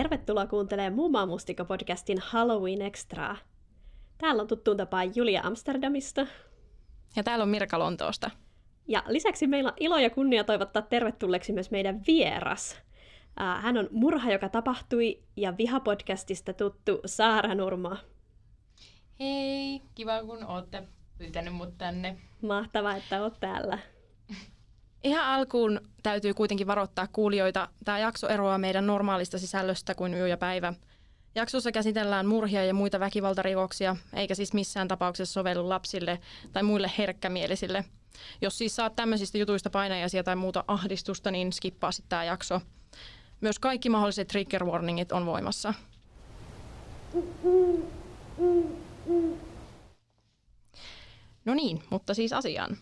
tervetuloa kuuntelemaan Mumma Mustikka-podcastin Halloween Extraa. Täällä on tuttuun tapaan Julia Amsterdamista. Ja täällä on Mirka Lontoosta. Ja lisäksi meillä on ilo ja kunnia toivottaa tervetulleeksi myös meidän vieras. Hän on Murha, joka tapahtui, ja Viha-podcastista tuttu Saara Nurma. Hei, kiva kun olette pyytänyt mut tänne. Mahtavaa, että oot täällä. Ihan alkuun täytyy kuitenkin varoittaa kuulijoita. Tämä jakso eroaa meidän normaalista sisällöstä kuin yö ja päivä. Jaksossa käsitellään murhia ja muita väkivaltarikoksia, eikä siis missään tapauksessa sovellu lapsille tai muille herkkämielisille. Jos siis saat tämmöisistä jutuista painajaisia tai muuta ahdistusta, niin skippaa sitten tämä jakso. Myös kaikki mahdolliset trigger warningit on voimassa. No niin, mutta siis asiaan.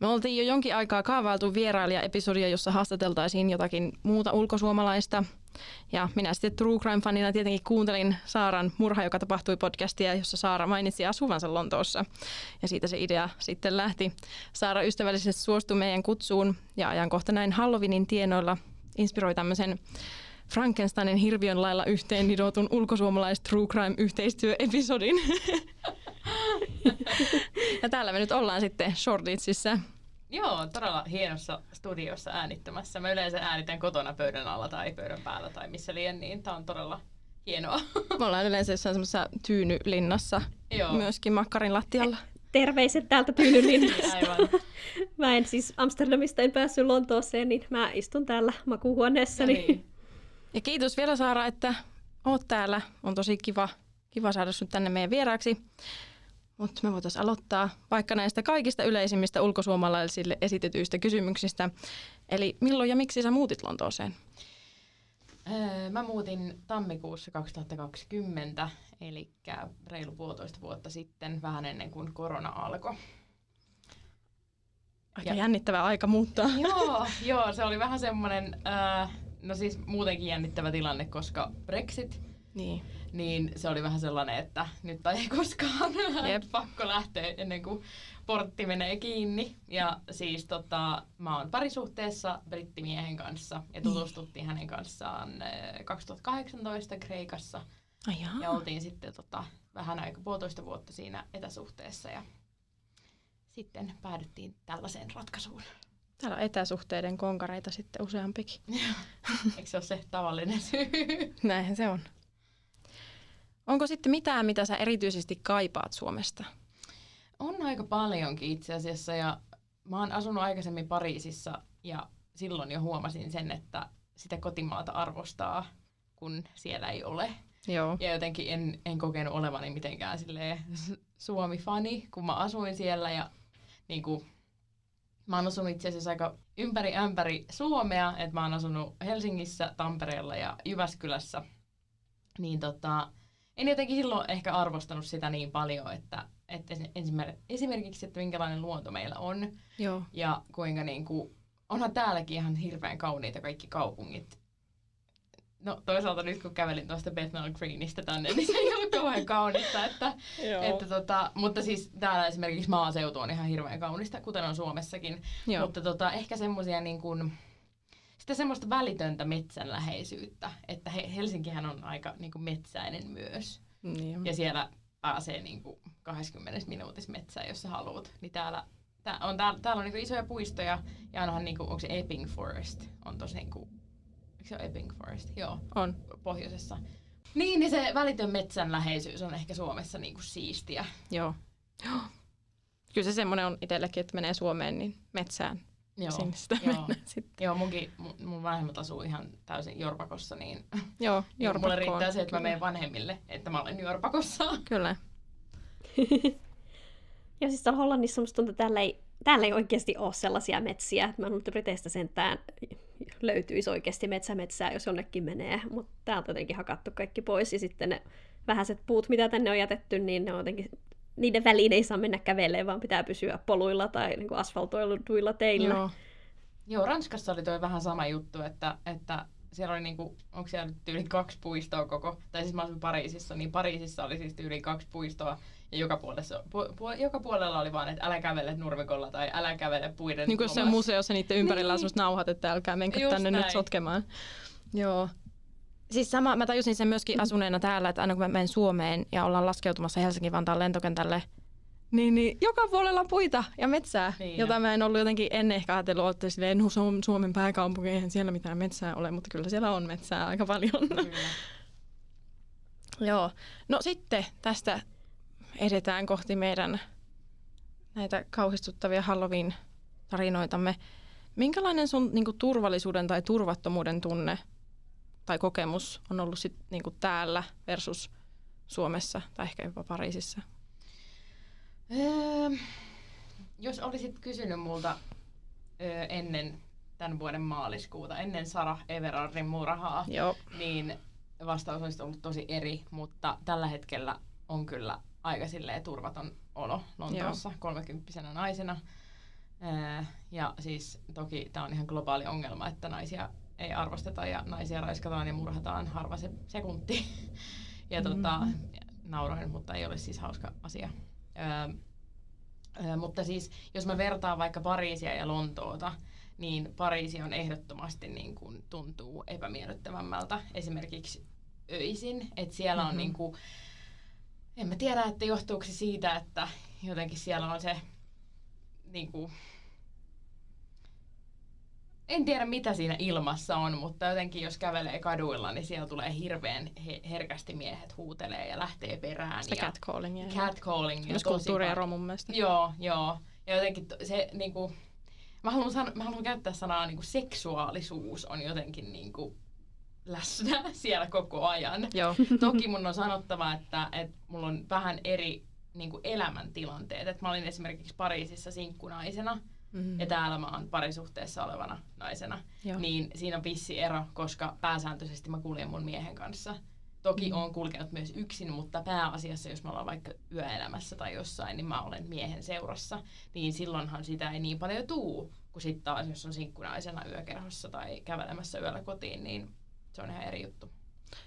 Me oltiin jo jonkin aikaa kaavailtu vierailija-episodia, jossa haastateltaisiin jotakin muuta ulkosuomalaista. Ja minä sitten True Crime-fanina tietenkin kuuntelin Saaran Murha, joka tapahtui podcastia, jossa Saara mainitsi asuvansa Lontoossa. Ja siitä se idea sitten lähti. Saara ystävällisesti suostui meidän kutsuun ja ajankohta näin Halloweenin tienoilla inspiroi tämmöisen Frankensteinin hirviön lailla yhteen nidotun ulkosuomalais True Crime-yhteistyöepisodin. ja täällä me nyt ollaan sitten Shortlitsissä. Joo, todella hienossa studiossa äänittämässä. Mä yleensä äänitän kotona pöydän alla tai pöydän päällä tai missä liian, niin tää on todella hienoa. Me ollaan yleensä jossain semmoisessa tyynylinnassa Joo. myöskin makkarin lattialla. Terveiset täältä tyynylinnasta. Aivan. Mä en siis Amsterdamista en päässyt Lontooseen, niin mä istun täällä makuuhuoneessani. No niin. Ja kiitos vielä Saara, että oot täällä. On tosi kiva, kiva saada sinut tänne meidän vieraaksi. Mutta me voitaisiin aloittaa vaikka näistä kaikista yleisimmistä ulkosuomalaisille esitetyistä kysymyksistä. Eli milloin ja miksi sä muutit Lontooseen? Öö, mä muutin tammikuussa 2020, eli reilu puolitoista vuotta sitten, vähän ennen kuin korona alkoi. Aika ja, jännittävä aika muuttaa. Joo, joo se oli vähän semmoinen, äh, no siis muutenkin jännittävä tilanne, koska Brexit. Niin niin se oli vähän sellainen, että nyt tai ei koskaan Jep. pakko lähteä ennen kuin portti menee kiinni. Ja siis tota, mä oon parisuhteessa brittimiehen kanssa ja niin. tutustuttiin hänen kanssaan 2018 eh, Kreikassa. Ai ja oltiin sitten tota, vähän aika puolitoista vuotta siinä etäsuhteessa ja sitten päädyttiin tällaiseen ratkaisuun. Täällä on etäsuhteiden konkareita sitten useampikin. Eikö se ole se tavallinen syy? Näinhän se on. Onko sitten mitään, mitä sä erityisesti kaipaat Suomesta? On aika paljonkin itse asiassa ja mä oon asunut aikaisemmin Pariisissa ja silloin jo huomasin sen, että sitä kotimaata arvostaa, kun siellä ei ole. Joo. Ja jotenkin en, en kokenut olevani mitenkään Suomi-fani, kun mä asuin siellä ja niin kuin, mä oon asunut itse asiassa aika ympäri ämpäri Suomea, että mä oon asunut Helsingissä, Tampereella ja Jyväskylässä. Niin tota, en jotenkin silloin ehkä arvostanut sitä niin paljon, että, että esimerkiksi, että minkälainen luonto meillä on. Joo. Ja kuinka niin kuin, onhan täälläkin ihan hirveän kauniita kaikki kaupungit. No toisaalta nyt kun kävelin tuosta Bethnal Greenistä tänne, niin se ei ollut kauhean kaunista. Että, että tota, mutta siis täällä esimerkiksi maaseutu on ihan hirveän kaunista, kuten on Suomessakin. Joo. Mutta tota, ehkä semmoisia niin kuin, sitä semmoista välitöntä metsänläheisyyttä, että Helsinkihän on aika niin kuin metsäinen myös. Niin. Ja siellä pääsee niin kuin 20 minuutissa metsään, jos sä haluat. Niin täällä, tää on, täällä, täällä on niin kuin isoja puistoja ja onhan, niin kuin, onko se Epping Forest, on tosi niin kuin, eikö se ole Epping Forest? Joo. On. Pohjoisessa. Niin, niin se välitön metsänläheisyys on ehkä Suomessa niin kuin siistiä. Joo. Kyllä se semmoinen on itsellekin, että menee Suomeen, niin metsään Joo, sinne sitä joo. sitten. Joo, munkin, mun, mun vanhemmat asuu ihan täysin Jorpakossa, niin, joo, niin mulle riittää se, että kyllä. mä menen vanhemmille, että mä olen Jorpakossa. Kyllä. ja siis täällä Hollannissa musta tuntuu, että täällä ei, täällä ei oikeasti ole sellaisia metsiä. Mä että Briteistä sentään löytyisi oikeasti metsämetsää, jos jonnekin menee, mutta täältä on jotenkin hakattu kaikki pois ja sitten ne vähäiset puut, mitä tänne on jätetty, niin ne on jotenkin niiden väliin ei saa mennä kävelemään, vaan pitää pysyä poluilla tai niin kuin asfaltoiluilla teillä. Joo. Joo, Ranskassa oli toi vähän sama juttu, että, että siellä oli niinku, onko siellä yli kaksi puistoa koko, tai siis mä asuin Pariisissa, niin Pariisissa oli siis yli kaksi puistoa, ja joka, puolessa, pu, pu, joka puolella oli vaan, että älä kävele nurmikolla tai älä kävele puiden Niin kuin se museossa niiden ympärillä niin. on nauhat, että älkää menkö Just tänne näin. nyt sotkemaan. Joo. Siis sama, mä tajusin sen myöskin asuneena täällä, että aina kun mä menen Suomeen ja ollaan laskeutumassa Helsinki-Vantaan lentokentälle, niin, niin joka puolella on puita ja metsää, Niin jota jo. mä en ollut jotenkin ennen ehkä ajatellut, että silleen, no, Suom- Suomen pääkaupunki, eihän siellä mitään metsää ole, mutta kyllä siellä on metsää aika paljon. Kyllä. Joo. No sitten tästä edetään kohti meidän näitä kauhistuttavia Halloween-tarinoitamme. Minkälainen sun niin kuin, turvallisuuden tai turvattomuuden tunne tai kokemus on ollut sit, niin kuin, täällä versus Suomessa tai ehkä jopa Pariisissa? Öö, jos olisit kysynyt multa öö, ennen tämän vuoden maaliskuuta, ennen Sarah Everardin murhaa, Joo. niin vastaus olisi ollut tosi eri, mutta tällä hetkellä on kyllä aika silleen turvaton olo Lontoossa kolmekymppisenä naisena. Öö, ja siis toki tämä on ihan globaali ongelma, että naisia ei arvosteta ja naisia raiskataan ja murhataan harva se sekunti. ja tota, nauroin, mutta ei ole siis hauska asia. Öö, öö, mutta siis jos mä vertaan vaikka Pariisia ja Lontoota, niin Pariisi on ehdottomasti niin kuin tuntuu epämiellyttävämmältä esimerkiksi öisin. Että siellä on Mhm. niin kuin, en mä tiedä, että johtuuko se siitä, että jotenkin siellä on se niin kuin, en tiedä mitä siinä ilmassa on, mutta jotenkin jos kävelee kaduilla, niin siellä tulee hirveän he- herkästi miehet huutelee ja lähtee perään. Sitä ja catcallingia. catcalling. Myös kulttuuriero mun mielestä. Joo, joo. Ja jotenkin se niinku, mä haluan, san, mä haluan käyttää sanaa niinku seksuaalisuus on jotenkin niinku läsnä siellä koko ajan. Joo. Toki mun on sanottava, että, että mulla on vähän eri niinku elämäntilanteet. Et mä olin esimerkiksi Pariisissa sinkkunaisena Mm. ja täällä mä oon parisuhteessa olevana naisena. Joo. Niin siinä on pissi ero, koska pääsääntöisesti mä kuljen mun miehen kanssa. Toki mm. oon kulkenut myös yksin, mutta pääasiassa, jos me ollaan vaikka yöelämässä tai jossain, niin mä olen miehen seurassa. Niin silloinhan sitä ei niin paljon tuu, kuin sitten taas, jos on sinkkunaisena yökerhossa tai kävelemässä yöllä kotiin, niin se on ihan eri juttu.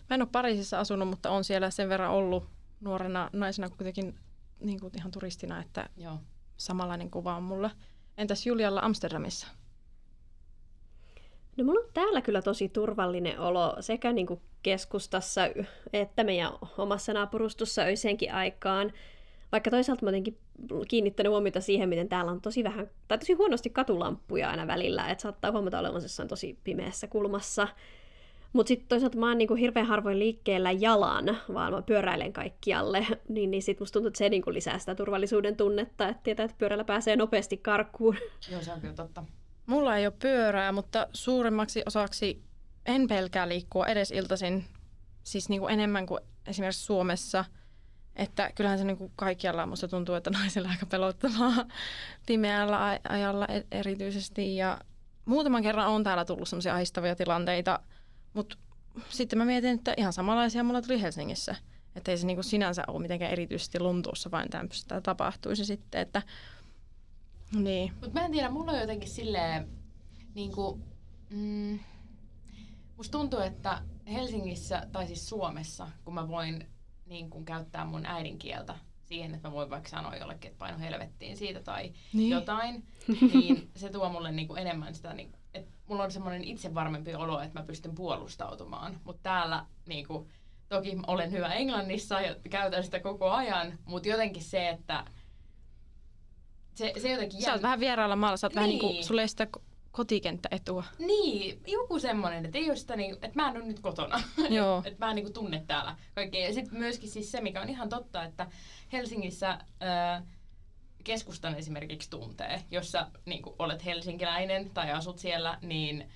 Mä en ole Pariisissa asunut, mutta on siellä sen verran ollut nuorena naisena kuitenkin niin kuin ihan turistina, että Joo. samanlainen kuva on mulla. Entäs Julialla Amsterdamissa? No mulla on täällä kyllä tosi turvallinen olo sekä niin kuin keskustassa että meidän omassa naapurustossa öiseenkin aikaan. Vaikka toisaalta mä jotenkin kiinnittänyt huomiota siihen, miten täällä on tosi vähän, tai tosi huonosti katulamppuja aina välillä, että saattaa huomata olevansa jossain tosi pimeässä kulmassa. Mutta sitten toisaalta mä oon niinku hirveän harvoin liikkeellä jalan, vaan mä pyöräilen kaikkialle, niin, niin sitten musta tuntuu, että se niinku lisää sitä turvallisuuden tunnetta, että tietää, että pyörällä pääsee nopeasti karkuun. Joo, se on kyllä totta. Mulla ei ole pyörää, mutta suurimmaksi osaksi en pelkää liikkua edes iltaisin, siis niin kuin enemmän kuin esimerkiksi Suomessa. Että kyllähän se niin kuin kaikkialla musta tuntuu, että naisilla aika pelottavaa pimeällä aj- ajalla e- erityisesti. Ja muutaman kerran on täällä tullut semmoisia ahistavia tilanteita, mutta sitten mä mietin, että ihan samanlaisia mulla tuli Helsingissä. Että ei se niin kuin sinänsä ole mitenkään erityisesti Lontoossa vain tämmöistä tapahtuisi sitten, että niin. Mutta mä en tiedä, mulla on jotenkin silleen, niinku, mm, musta tuntuu, että Helsingissä, tai siis Suomessa, kun mä voin niin kun käyttää mun äidinkieltä siihen, että mä voin vaikka sanoa jollekin, että paino helvettiin siitä tai Niin. jotain, niin se tuo mulle niinku enemmän sitä, niinku, että mulla on semmoinen itsevarmempi olo, että mä pystyn puolustautumaan. Mutta täällä niinku, toki olen hyvä Englannissa ja käytän sitä koko ajan, mutta jotenkin se, että se, se jotenkin Sä oot vähän vieraalla maalla, sä oot vähän niin kuin, Niin. ei sitä ko- kotikenttäetua. Niin, joku semmoinen, että ei ole sitä niin, että mä en ole nyt kotona. Joo. että mä en niin tunne täällä kaikkea. Ja sitten myöskin siis se, mikä on ihan totta, että Helsingissä ää, keskustan esimerkiksi tuntee. Jos sä niin olet helsinkiläinen tai asut siellä, niin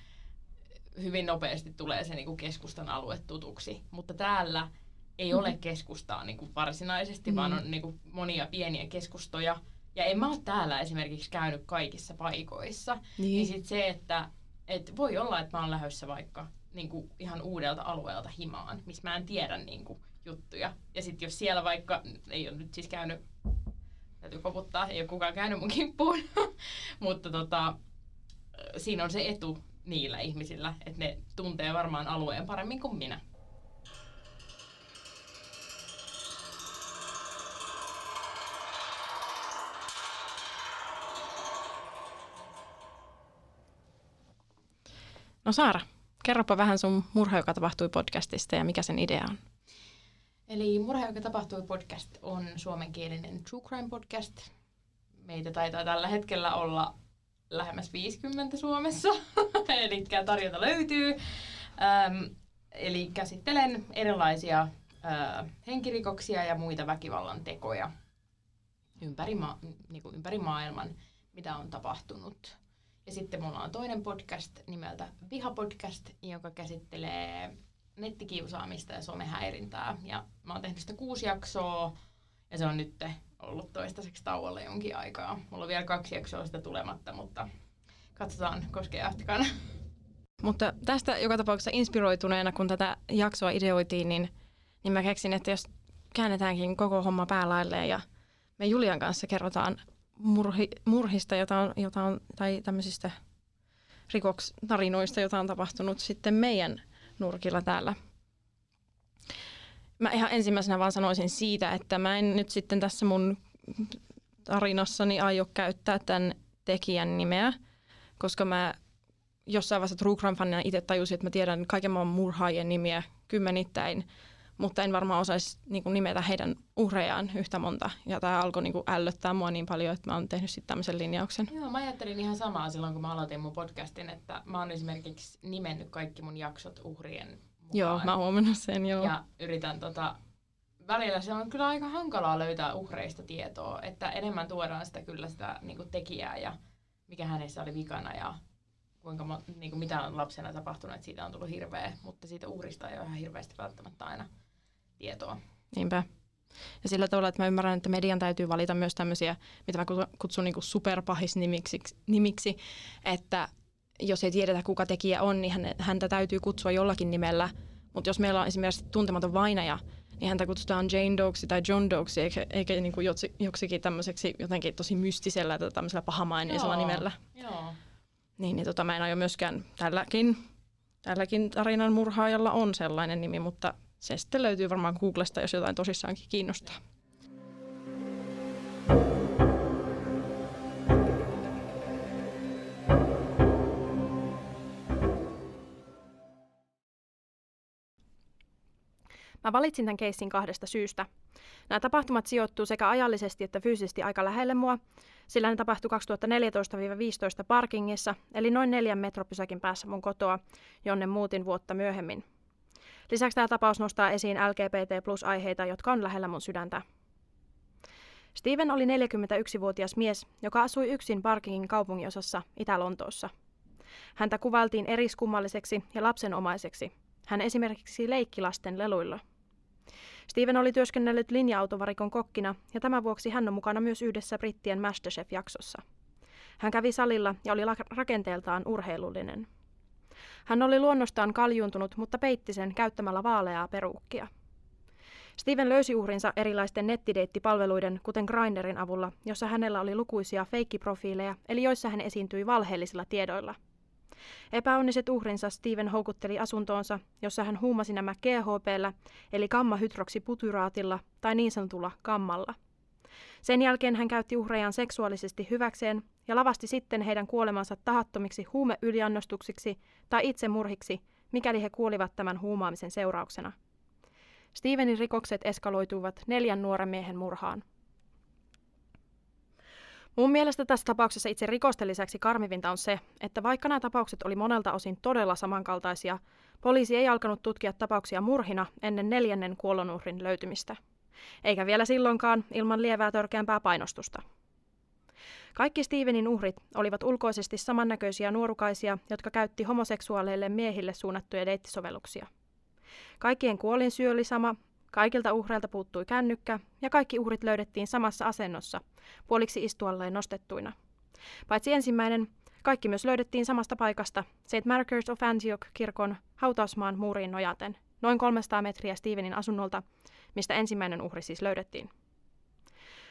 hyvin nopeasti tulee se niin kuin keskustan alue tutuksi. Mutta täällä ei ole keskustaa niin kuin varsinaisesti, mm. vaan on niin kuin monia pieniä keskustoja. Ja en mä ole täällä esimerkiksi käynyt kaikissa paikoissa. Niin, niin sit se, että et voi olla, että mä oon lähdössä vaikka niin kuin ihan uudelta alueelta himaan, missä mä en tiedä niin kuin, juttuja. Ja sitten jos siellä vaikka, ei ole nyt siis käynyt, täytyy koputtaa, ei ole kukaan käynyt mun kimppuun, mutta tota, siinä on se etu niillä ihmisillä, että ne tuntee varmaan alueen paremmin kuin minä. No Saara, kerropa vähän sun murha, joka tapahtui podcastista ja mikä sen idea on. Eli Murha, joka tapahtui podcast on suomenkielinen True Crime podcast. Meitä taitaa tällä hetkellä olla lähemmäs 50 Suomessa, eli tarjonta löytyy. Ähm, eli käsittelen erilaisia äh, henkirikoksia ja muita väkivallan tekoja ympäri, ma- niin kuin ympäri maailman, mitä on tapahtunut. Ja sitten mulla on toinen podcast nimeltä Viha Podcast, joka käsittelee nettikiusaamista ja somehäirintää. Ja mä oon tehnyt sitä kuusi jaksoa ja se on nyt ollut toistaiseksi tauolla jonkin aikaa. Mulla on vielä kaksi jaksoa sitä tulematta, mutta katsotaan koskee jatkan. Mutta tästä joka tapauksessa inspiroituneena, kun tätä jaksoa ideoitiin, niin, niin mä keksin, että jos käännetäänkin koko homma päälailleen ja me Julian kanssa kerrotaan murhi, murhista, jota on, jota on, tai tämmöisistä rikokstarinoista, joita on tapahtunut sitten meidän nurkilla täällä. Mä ihan ensimmäisenä vaan sanoisin siitä, että mä en nyt sitten tässä mun tarinassani aio käyttää tämän tekijän nimeä, koska mä jossain vaiheessa True Crime-fanina itse tajusin, että mä tiedän kaiken maailman murhaajien nimiä kymmenittäin, mutta en varmaan osaisi niin kuin, nimetä heidän uhrejaan yhtä monta. Ja tämä alkoi niin kuin, ällöttää mua niin paljon, että mä oon tehnyt sitten tämmöisen linjauksen. Joo, mä ajattelin ihan samaa silloin, kun mä aloitin mun podcastin, että mä oon esimerkiksi nimennyt kaikki mun jaksot uhrien mukaan. Joo, mä huomannut sen, joo. Ja yritän tota, välillä se on kyllä aika hankalaa löytää uhreista tietoa, että enemmän tuodaan sitä kyllä sitä niin kuin tekijää ja mikä hänessä oli vikana ja kuinka, niin kuin mitä on lapsena tapahtunut, että siitä on tullut hirveä, mutta siitä uhrista ei ole ihan hirveästi välttämättä aina tietoa. Niinpä. Ja sillä tavalla, että mä ymmärrän, että median täytyy valita myös tämmöisiä, mitä mä kutsun niin superpahisnimiksi, nimiksi, että jos ei tiedetä, kuka tekijä on, niin häntä täytyy kutsua jollakin nimellä. Mutta jos meillä on esimerkiksi tuntematon vainaja, niin häntä kutsutaan Jane Dogeksi tai John Dogeksi, eikä, eikä niin kuin joksikin tämmöiseksi jotenkin tosi mystisellä tai tämmöisellä pahamaineisella Joo. nimellä. Joo. Niin, niin tota, mä en aio myöskään tälläkin, tälläkin tarinan murhaajalla on sellainen nimi, mutta se sitten löytyy varmaan Googlesta, jos jotain tosissaankin kiinnostaa. Mä valitsin tämän keissin kahdesta syystä. Nämä tapahtumat sijoittuu sekä ajallisesti että fyysisesti aika lähelle mua, sillä ne tapahtui 2014-15 parkingissa, eli noin neljän metropysäkin päässä mun kotoa, jonne muutin vuotta myöhemmin. Lisäksi tämä tapaus nostaa esiin LGBT plus-aiheita, jotka on lähellä mun sydäntä. Steven oli 41-vuotias mies, joka asui yksin Parkingin kaupunginosassa Itä-Lontoossa. Häntä kuvailtiin eriskummalliseksi ja lapsenomaiseksi. Hän esimerkiksi leikki lasten leluilla. Steven oli työskennellyt linja-autovarikon kokkina ja tämän vuoksi hän on mukana myös yhdessä brittien Masterchef-jaksossa. Hän kävi salilla ja oli rakenteeltaan urheilullinen. Hän oli luonnostaan kaljuuntunut, mutta peitti sen käyttämällä vaaleaa peruukkia. Steven löysi uhrinsa erilaisten nettideittipalveluiden, kuten Grinderin avulla, jossa hänellä oli lukuisia feikkiprofiileja, eli joissa hän esiintyi valheellisilla tiedoilla. Epäonniset uhrinsa Steven houkutteli asuntoonsa, jossa hän huumasi nämä GHPllä, eli gamma-hydroksiputuraatilla tai niin sanotulla kammalla. Sen jälkeen hän käytti uhrejaan seksuaalisesti hyväkseen ja lavasti sitten heidän kuolemansa tahattomiksi huumeyliannostuksiksi tai itsemurhiksi, mikäli he kuolivat tämän huumaamisen seurauksena. Stevenin rikokset eskaloituivat neljän nuoren miehen murhaan. Mun mielestä tässä tapauksessa itse rikosten lisäksi karmivinta on se, että vaikka nämä tapaukset oli monelta osin todella samankaltaisia, poliisi ei alkanut tutkia tapauksia murhina ennen neljännen kuolonuhrin löytymistä. Eikä vielä silloinkaan ilman lievää törkeämpää painostusta. Kaikki Stevenin uhrit olivat ulkoisesti samannäköisiä nuorukaisia, jotka käytti homoseksuaaleille miehille suunnattuja deittisovelluksia. Kaikkien kuolin syy oli sama, kaikilta uhreilta puuttui kännykkä ja kaikki uhrit löydettiin samassa asennossa, puoliksi istualleen nostettuina. Paitsi ensimmäinen, kaikki myös löydettiin samasta paikasta, St. Markers of Antioch kirkon hautausmaan muuriin nojaten, noin 300 metriä Stevenin asunnolta, mistä ensimmäinen uhri siis löydettiin.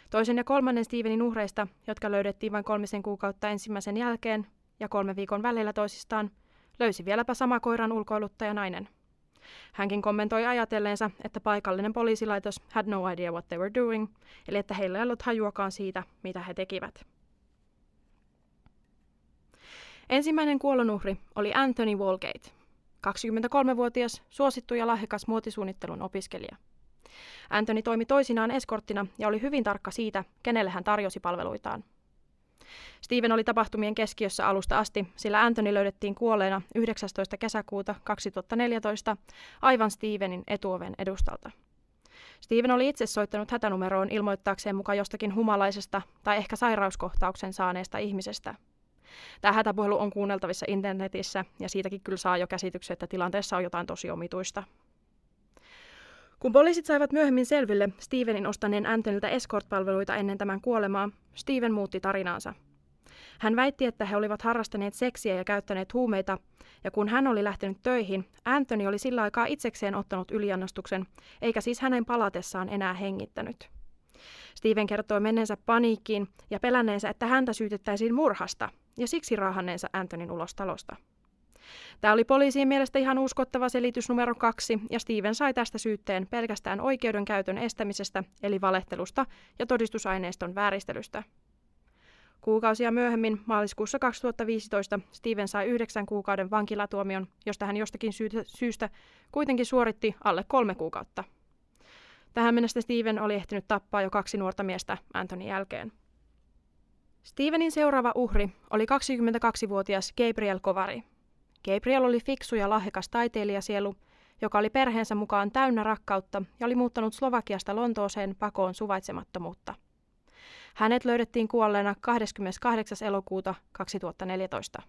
Toisen ja kolmannen Stevenin uhreista, jotka löydettiin vain kolmisen kuukautta ensimmäisen jälkeen ja kolme viikon välillä toisistaan, löysi vieläpä sama koiran ulkoiluttaja nainen. Hänkin kommentoi ajatelleensa, että paikallinen poliisilaitos had no idea what they were doing, eli että heillä ei ollut hajuakaan siitä, mitä he tekivät. Ensimmäinen kuolonuhri oli Anthony Walgate. 23-vuotias, suosittu ja lahjakas muotisuunnittelun opiskelija. Anthony toimi toisinaan eskorttina ja oli hyvin tarkka siitä, kenelle hän tarjosi palveluitaan. Steven oli tapahtumien keskiössä alusta asti, sillä Anthony löydettiin kuolleena 19. kesäkuuta 2014 aivan Stevenin etuoven edustalta. Steven oli itse soittanut hätänumeroon ilmoittaakseen mukaan jostakin humalaisesta tai ehkä sairauskohtauksen saaneesta ihmisestä. Tämä hätäpuhelu on kuunneltavissa internetissä ja siitäkin kyllä saa jo käsityksen, että tilanteessa on jotain tosi omituista. Kun poliisit saivat myöhemmin selville Stevenin ostaneen Antonilta escort-palveluita ennen tämän kuolemaa, Steven muutti tarinaansa. Hän väitti, että he olivat harrastaneet seksiä ja käyttäneet huumeita, ja kun hän oli lähtenyt töihin, Anthony oli sillä aikaa itsekseen ottanut yliannostuksen, eikä siis hänen palatessaan enää hengittänyt. Steven kertoi menneensä paniikkiin ja pelänneensä, että häntä syytettäisiin murhasta, ja siksi raahanneensa Antonin ulos talosta. Tämä oli poliisien mielestä ihan uskottava selitys numero kaksi, ja Steven sai tästä syytteen pelkästään oikeudenkäytön estämisestä, eli valehtelusta ja todistusaineiston vääristelystä. Kuukausia myöhemmin, maaliskuussa 2015, Steven sai yhdeksän kuukauden vankilatuomion, josta hän jostakin syystä kuitenkin suoritti alle kolme kuukautta. Tähän mennessä Steven oli ehtinyt tappaa jo kaksi nuorta miestä Antonin jälkeen. Stevenin seuraava uhri oli 22-vuotias Gabriel Kovari. Gabriel oli fiksu ja lahjakas taiteilijasielu, joka oli perheensä mukaan täynnä rakkautta ja oli muuttanut Slovakiasta Lontooseen pakoon suvaitsemattomuutta. Hänet löydettiin kuolleena 28. elokuuta 2014.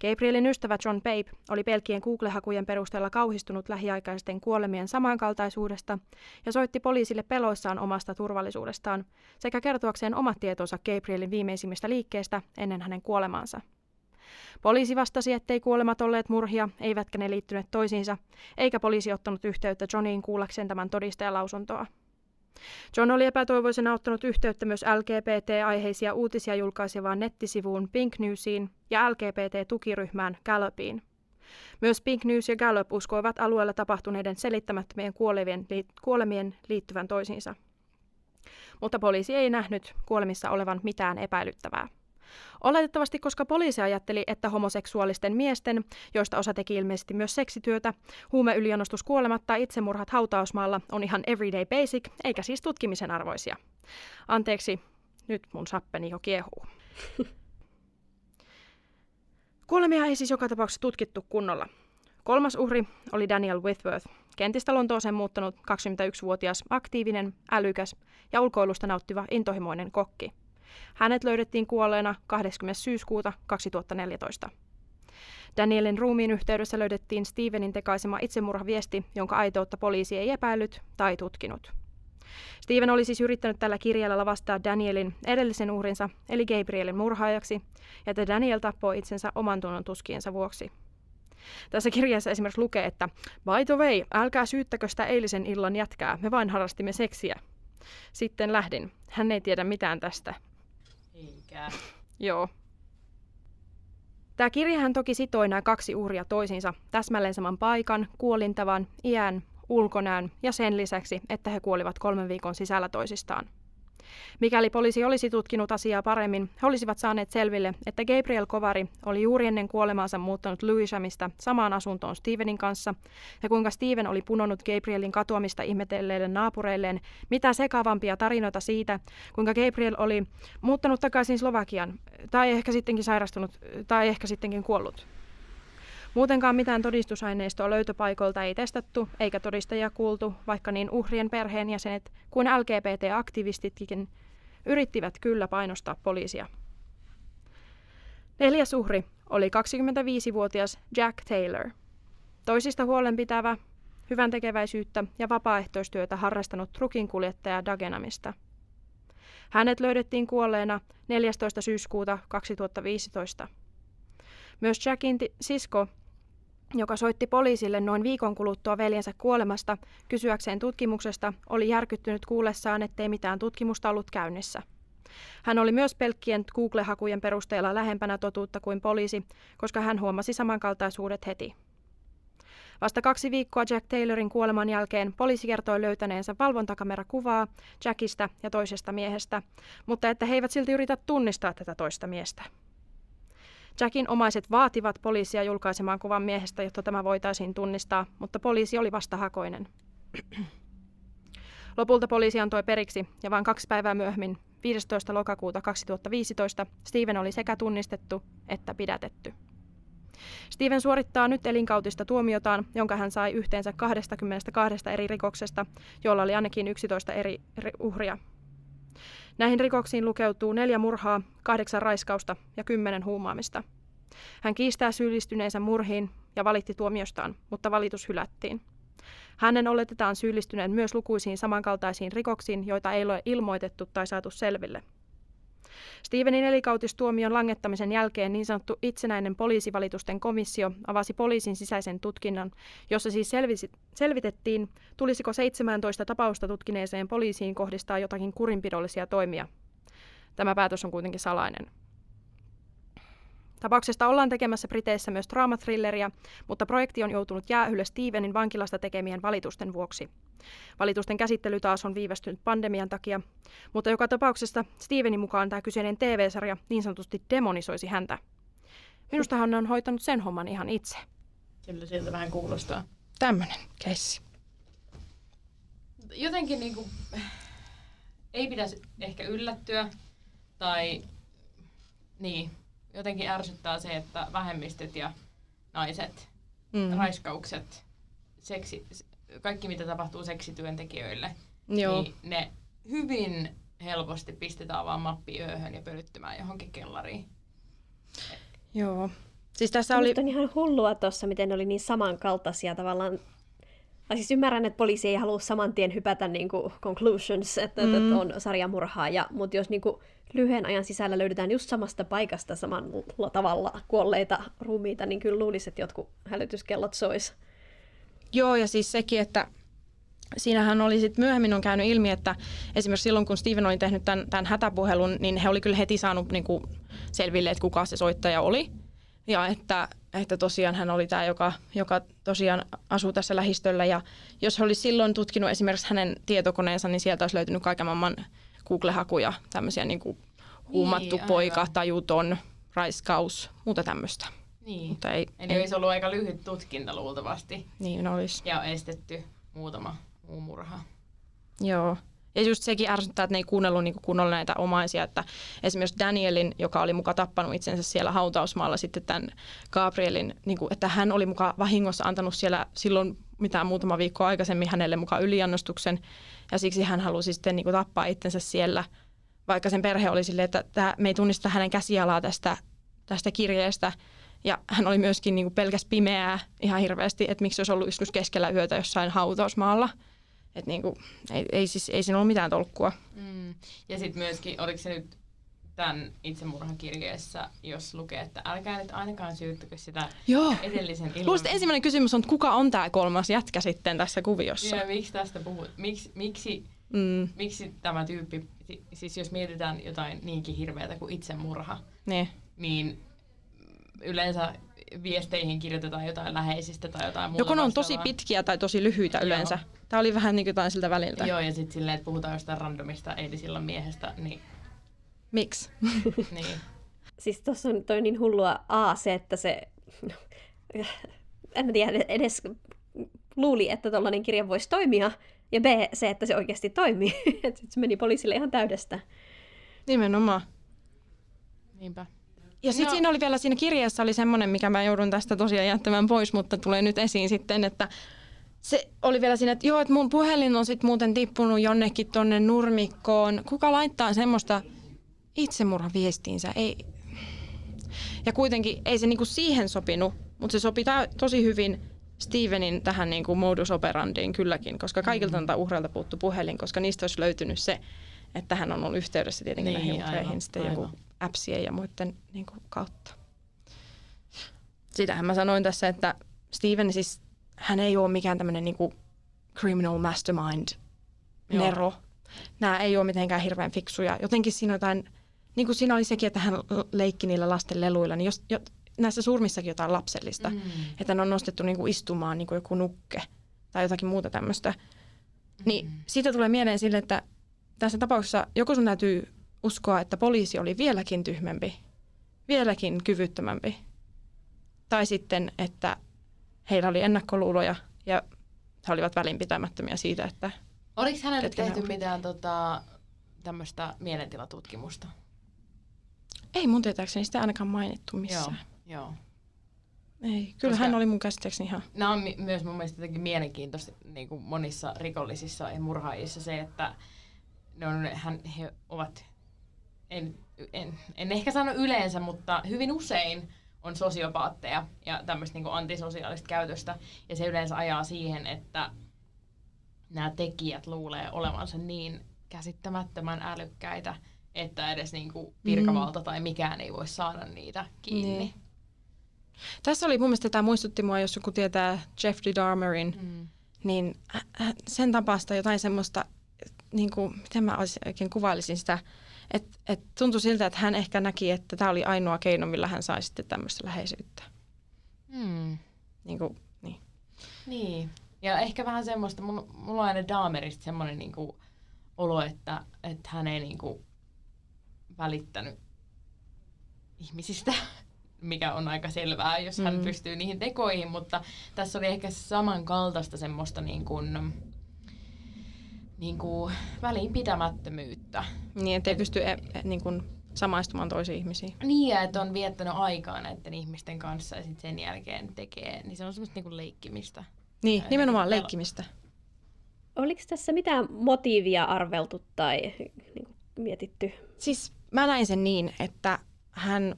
Gabrielin ystävä John Babe oli pelkien Google-hakujen perusteella kauhistunut lähiaikaisten kuolemien samankaltaisuudesta ja soitti poliisille peloissaan omasta turvallisuudestaan sekä kertoakseen omat tietonsa Gabrielin viimeisimmistä liikkeistä ennen hänen kuolemaansa. Poliisi vastasi, ettei kuolemat olleet murhia, eivätkä ne liittyneet toisiinsa, eikä poliisi ottanut yhteyttä Johniin kuullakseen tämän todistajalausuntoa. John oli epätoivoisena ottanut yhteyttä myös LGBT-aiheisia uutisia julkaisevaan nettisivuun Pink Newsiin ja LGBT-tukiryhmään Gallupiin. Myös Pink News ja Gallup uskoivat alueella tapahtuneiden selittämättömien kuolemien, kuolemien liittyvän toisiinsa. Mutta poliisi ei nähnyt kuolemissa olevan mitään epäilyttävää. Oletettavasti, koska poliisi ajatteli, että homoseksuaalisten miesten, joista osa teki ilmeisesti myös seksityötä, kuolemat tai itsemurhat hautausmaalla on ihan everyday basic, eikä siis tutkimisen arvoisia. Anteeksi, nyt mun sappeni jo kiehuu. Kuolemia ei siis joka tapauksessa tutkittu kunnolla. Kolmas uhri oli Daniel Whitworth, kentistä Lontooseen muuttanut 21-vuotias, aktiivinen, älykäs ja ulkoilusta nauttiva intohimoinen kokki – hänet löydettiin kuolleena 20. syyskuuta 2014. Danielin ruumiin yhteydessä löydettiin Stevenin tekaisema itsemurhaviesti, jonka aitoutta poliisi ei epäillyt tai tutkinut. Steven oli siis yrittänyt tällä kirjalla lavastaa Danielin edellisen uhrinsa, eli Gabrielin murhaajaksi, ja että Daniel tappoi itsensä oman tunnon tuskiensa vuoksi. Tässä kirjassa esimerkiksi lukee, että By the way, älkää syyttäkö sitä eilisen illan jätkää, me vain harrastimme seksiä. Sitten lähdin. Hän ei tiedä mitään tästä. Eikä. Joo. Tämä kirjahan toki sitoi nämä kaksi uhria toisiinsa täsmälleen saman paikan, kuolintavan, iän, ulkonäön ja sen lisäksi, että he kuolivat kolmen viikon sisällä toisistaan. Mikäli poliisi olisi tutkinut asiaa paremmin, he olisivat saaneet selville, että Gabriel Kovari oli juuri ennen kuolemaansa muuttanut Lewishamista samaan asuntoon Stevenin kanssa, ja kuinka Steven oli punonnut Gabrielin katoamista ihmetelleille naapureilleen mitä sekavampia tarinoita siitä, kuinka Gabriel oli muuttanut takaisin Slovakian, tai ehkä sittenkin sairastunut, tai ehkä sittenkin kuollut. Muutenkaan mitään todistusaineistoa löytöpaikoilta ei testattu eikä todistajia kuultu, vaikka niin uhrien perheenjäsenet kuin LGBT-aktivistitkin yrittivät kyllä painostaa poliisia. Neljäs uhri oli 25-vuotias Jack Taylor. Toisista huolenpitävä, hyvän tekeväisyyttä ja vapaaehtoistyötä harrastanut trukinkuljettaja Dagenamista. Hänet löydettiin kuolleena 14. syyskuuta 2015. Myös Jackin sisko joka soitti poliisille noin viikon kuluttua veljensä kuolemasta kysyäkseen tutkimuksesta, oli järkyttynyt kuullessaan, ettei mitään tutkimusta ollut käynnissä. Hän oli myös pelkkien Google-hakujen perusteella lähempänä totuutta kuin poliisi, koska hän huomasi samankaltaisuudet heti. Vasta kaksi viikkoa Jack Taylorin kuoleman jälkeen poliisi kertoi löytäneensä valvontakamerakuvaa Jackista ja toisesta miehestä, mutta että he eivät silti yritä tunnistaa tätä toista miestä. Jackin omaiset vaativat poliisia julkaisemaan kuvan miehestä, jotta tämä voitaisiin tunnistaa, mutta poliisi oli vastahakoinen. Lopulta poliisi antoi periksi ja vain kaksi päivää myöhemmin, 15. lokakuuta 2015, Steven oli sekä tunnistettu että pidätetty. Steven suorittaa nyt elinkautista tuomiotaan, jonka hän sai yhteensä 22 eri rikoksesta, jolla oli ainakin 11 eri uhria. Näihin rikoksiin lukeutuu neljä murhaa, kahdeksan raiskausta ja kymmenen huumaamista. Hän kiistää syyllistyneensä murhiin ja valitti tuomiostaan, mutta valitus hylättiin. Hänen oletetaan syyllistyneen myös lukuisiin samankaltaisiin rikoksiin, joita ei ole ilmoitettu tai saatu selville – Stevenin nelikautistuomion langettamisen jälkeen niin sanottu itsenäinen poliisivalitusten komissio avasi poliisin sisäisen tutkinnan, jossa siis selvisi, selvitettiin, tulisiko 17 tapausta tutkineeseen poliisiin kohdistaa jotakin kurinpidollisia toimia. Tämä päätös on kuitenkin salainen. Tapauksesta ollaan tekemässä Briteissä myös draamatrilleria, mutta projekti on joutunut jäähylle Stevenin vankilasta tekemien valitusten vuoksi. Valitusten käsittely taas on viivästynyt pandemian takia, mutta joka tapauksessa Stevenin mukaan tämä kyseinen TV-sarja niin sanotusti demonisoisi häntä. Minusta hän on hoitanut sen homman ihan itse. Kyllä siltä vähän kuulostaa. Tämmönen keissi. Jotenkin niinku, ei pitäisi ehkä yllättyä tai niin, jotenkin ärsyttää se, että vähemmistöt ja naiset, mm. raiskaukset, seksi, kaikki mitä tapahtuu seksityöntekijöille, Joo. niin ne hyvin helposti pistetään vaan mappiööhön ja pölyttymään johonkin kellariin. Joo. Siis tässä oli... on ihan hullua tuossa, miten ne oli niin samankaltaisia tavallaan. Tai siis ymmärrän, että poliisi ei halua saman tien hypätä niin kuin conclusions, että, mm. että on sarjamurhaaja, mutta jos niin kuin lyhyen ajan sisällä löydetään just samasta paikasta samalla tavalla kuolleita ruumiita, niin kyllä luulisi, että jotkut hälytyskellot sois. Joo, ja siis sekin, että siinähän oli sitten myöhemmin on käynyt ilmi, että esimerkiksi silloin kun Steven oli tehnyt tämän, tämän hätäpuhelun, niin he oli kyllä heti saanut niin kuin selville, että kuka se soittaja oli. Ja että, että tosiaan hän oli tämä, joka, joka tosiaan asuu tässä lähistöllä. Ja jos he olisi silloin tutkinut esimerkiksi hänen tietokoneensa, niin sieltä olisi löytynyt kaiken maailman Google-hakuja, tämmöisiä niin kuin huumattu niin, poika, aivan. tajuton, raiskaus, muuta tämmöistä. Niin. Mutta ei, Eli ei. olisi ollut aika lyhyt tutkinta luultavasti. Niin olisi. Ja estetty muutama muu murha. Joo. Ja just sekin ärsyttää, että ne ei kuunnellut niin kunnolla näitä omaisia. Että esimerkiksi Danielin, joka oli muka tappanut itsensä siellä hautausmaalla sitten tämän Gabrielin, niin kuin, että hän oli muka vahingossa antanut siellä silloin mitään muutama viikko aikaisemmin hänelle mukaan yliannostuksen. Ja siksi hän halusi sitten niin kuin, tappaa itsensä siellä, vaikka sen perhe oli silleen, että tämä, me ei tunnista hänen käsialaa tästä, tästä kirjeestä. Ja hän oli myöskin niin kuin, pelkäs pimeää ihan hirveästi, että miksi olisi ollut joskus keskellä yötä jossain hautausmaalla. Että niin kuin, ei, ei, siis, ei siinä ollut mitään tolkkua. Mm. Ja sitten myöskin, oliko se nyt tämän itsemurhakirjeessä, jos lukee, että älkää nyt ainakaan syyttäkö sitä Joo. edellisen ilman. Luulisin, ensimmäinen kysymys on, että kuka on tämä kolmas jätkä sitten tässä kuviossa? Ja miksi tästä puhut? Miks, miksi, mm. miksi tämä tyyppi, siis jos mietitään jotain niinkin hirveätä kuin itsemurha, niin, niin yleensä viesteihin kirjoitetaan jotain läheisistä tai jotain muuta Joko ne on tosi pitkiä tai tosi lyhyitä yleensä. Joo. Tämä oli vähän niin jotain siltä väliltä. Joo, ja sitten silleen, että puhutaan jostain randomista silloin miehestä, niin... Miksi? niin. Siis tuossa on toi niin hullua A se, että se... en tiedä, edes luuli, että tällainen kirja voisi toimia, ja B se, että se oikeasti toimii. että se meni poliisille ihan täydestä. Nimenomaan. Niinpä. Ja sitten no. siinä oli vielä siinä kirjassa oli semmoinen, mikä mä joudun tästä tosiaan jättämään pois, mutta tulee nyt esiin sitten, että se oli vielä siinä, että joo, että mun puhelin on sitten muuten tippunut jonnekin tonne nurmikkoon. Kuka laittaa semmoista itsemurhaviestiinsä? Ei. Ja kuitenkin ei se niinku siihen sopinut, mutta se sopi tosi hyvin Stevenin tähän niinku modus operandiin kylläkin, koska kaikilta mm. uhreilta puuttu puhelin, koska niistä olisi löytynyt se, että hän on ollut yhteydessä tietenkin niin, näihin uhreihin sitten aivan. joku appsien ja muiden niin kuin, kautta. Sitähän mä sanoin tässä, että Steven siis, hän ei ole mikään tämmöinen niin criminal mastermind nero. Nämä ei ole mitenkään hirveän fiksuja. Jotenkin siinä on jotain, niin kuin siinä oli sekin, että hän leikki niillä lasten leluilla, niin jos, jo, näissä surmissakin jotain lapsellista. Mm. Että ne on nostettu niin kuin istumaan niin kuin joku nukke tai jotakin muuta tämmöistä. Niin mm. siitä tulee mieleen sille, että tässä tapauksessa joko sun täytyy uskoa, että poliisi oli vieläkin tyhmempi vieläkin kyvyttömämpi. Tai sitten, että heillä oli ennakkoluuloja ja he olivat välinpitämättömiä siitä, että Oliko hänelle tehty mitään tota, tämmöistä mielentilatutkimusta? Ei mun tietääkseni sitä ainakaan mainittu missään. Joo, joo. Ei, kyllä Koska- hän oli mun käsittääkseni ihan... Nämä on mi- myös mun mielestä jotenkin mielenkiintoista niin kuin monissa rikollisissa ja murhaajissa se, että ne on, hän, he ovat, en, en, en ehkä sano yleensä, mutta hyvin usein on sosiopaatteja ja tämmöistä niin antisosiaalista käytöstä. Ja se yleensä ajaa siihen, että nämä tekijät luulee olevansa niin käsittämättömän älykkäitä, että edes niin kuin virkavalta tai mikään ei voi saada niitä kiinni. Niin. Tässä oli mun mielestä, tämä muistutti mua, jos joku tietää Jeffrey Dahmerin, Mm. niin sen tapasta jotain semmoista, niin kuin, miten mä oikein kuvailisin sitä, että et tuntui siltä, että hän ehkä näki, että tämä oli ainoa keino, millä hän sai sitten tämmöistä läheisyyttä. Mm. Niin kuin, niin. Niin. Ja ehkä vähän semmoista, mulla, on aina Daamerista semmoinen niinku olo, että, että hän ei niinku välittänyt ihmisistä, mikä on aika selvää, jos hän Mm. pystyy niihin tekoihin, mutta tässä oli ehkä samankaltaista semmoista niin kuin, niin kuin välinpitämättömyyttä. niin ettei pysty e, e, niin kuin samaistumaan toisiin ihmisiin. Niin, ja että on viettänyt aikaa näiden ihmisten kanssa ja sitten sen jälkeen tekee, niin se on semmoista niin kuin leikkimistä. Niin, Ää, nimenomaan jotenkin leikkimistä. Oliko tässä mitään motiivia arveltu tai niin kuin, mietitty? Siis mä näin sen niin, että hän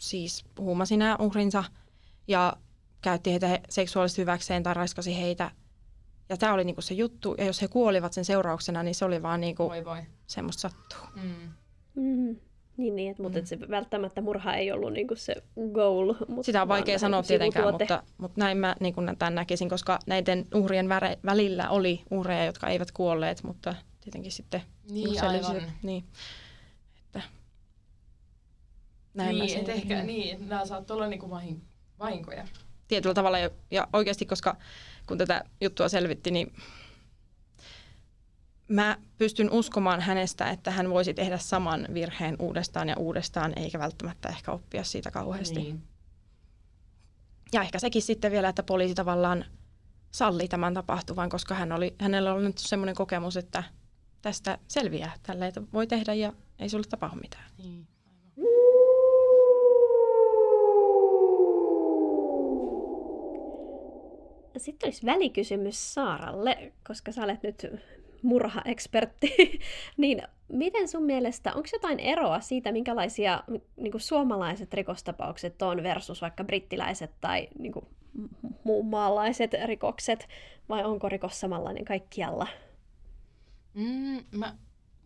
siis huumasi nämä uhrinsa ja käytti heitä he- seksuaalisesti hyväkseen tai raiskasi heitä. Ja tämä oli niinku se juttu. Ja jos he kuolivat sen seurauksena, niin se oli vaan niinku Voi voi. semmoista sattuu. Mm. Mm. Niin, niin että, mutta Mm. et se välttämättä murha ei ollut niin kuin se goal. Mutta Sitä on vaikea sanoa niin kuin tietenkään, mutta, mutta näin mä niin tämän näkisin, koska näiden uhrien väre, välillä oli uhreja, jotka eivät kuolleet, mutta tietenkin sitten Niin, aivan. Niin, näin mä niin, sen et ehkä, näin. niin, että nämä saattaa olla niinku vahin, vahinkoja. tietyllä tavalla. Ja, ja oikeasti, koska kun tätä juttua selvitti, niin mä pystyn uskomaan hänestä, että hän voisi tehdä saman virheen uudestaan ja uudestaan, eikä välttämättä ehkä oppia siitä kauheasti. Niin. Ja ehkä sekin sitten vielä, että poliisi tavallaan salli tämän tapahtuvan, koska hän oli, hänellä oli nyt semmoinen kokemus, että tästä selviää. Tällä voi tehdä ja ei sulle tapahdu mitään. niin. Sitten olisi välikysymys Saaralle, koska sä olet nyt murhaekspertti. niin miten sun mielestä, onko jotain eroa siitä, minkälaisia niin kuin suomalaiset rikostapaukset on versus vaikka brittiläiset tai niin kuin, muun maalaiset rikokset, vai onko rikos samanlainen kaikkialla? Mm, mä,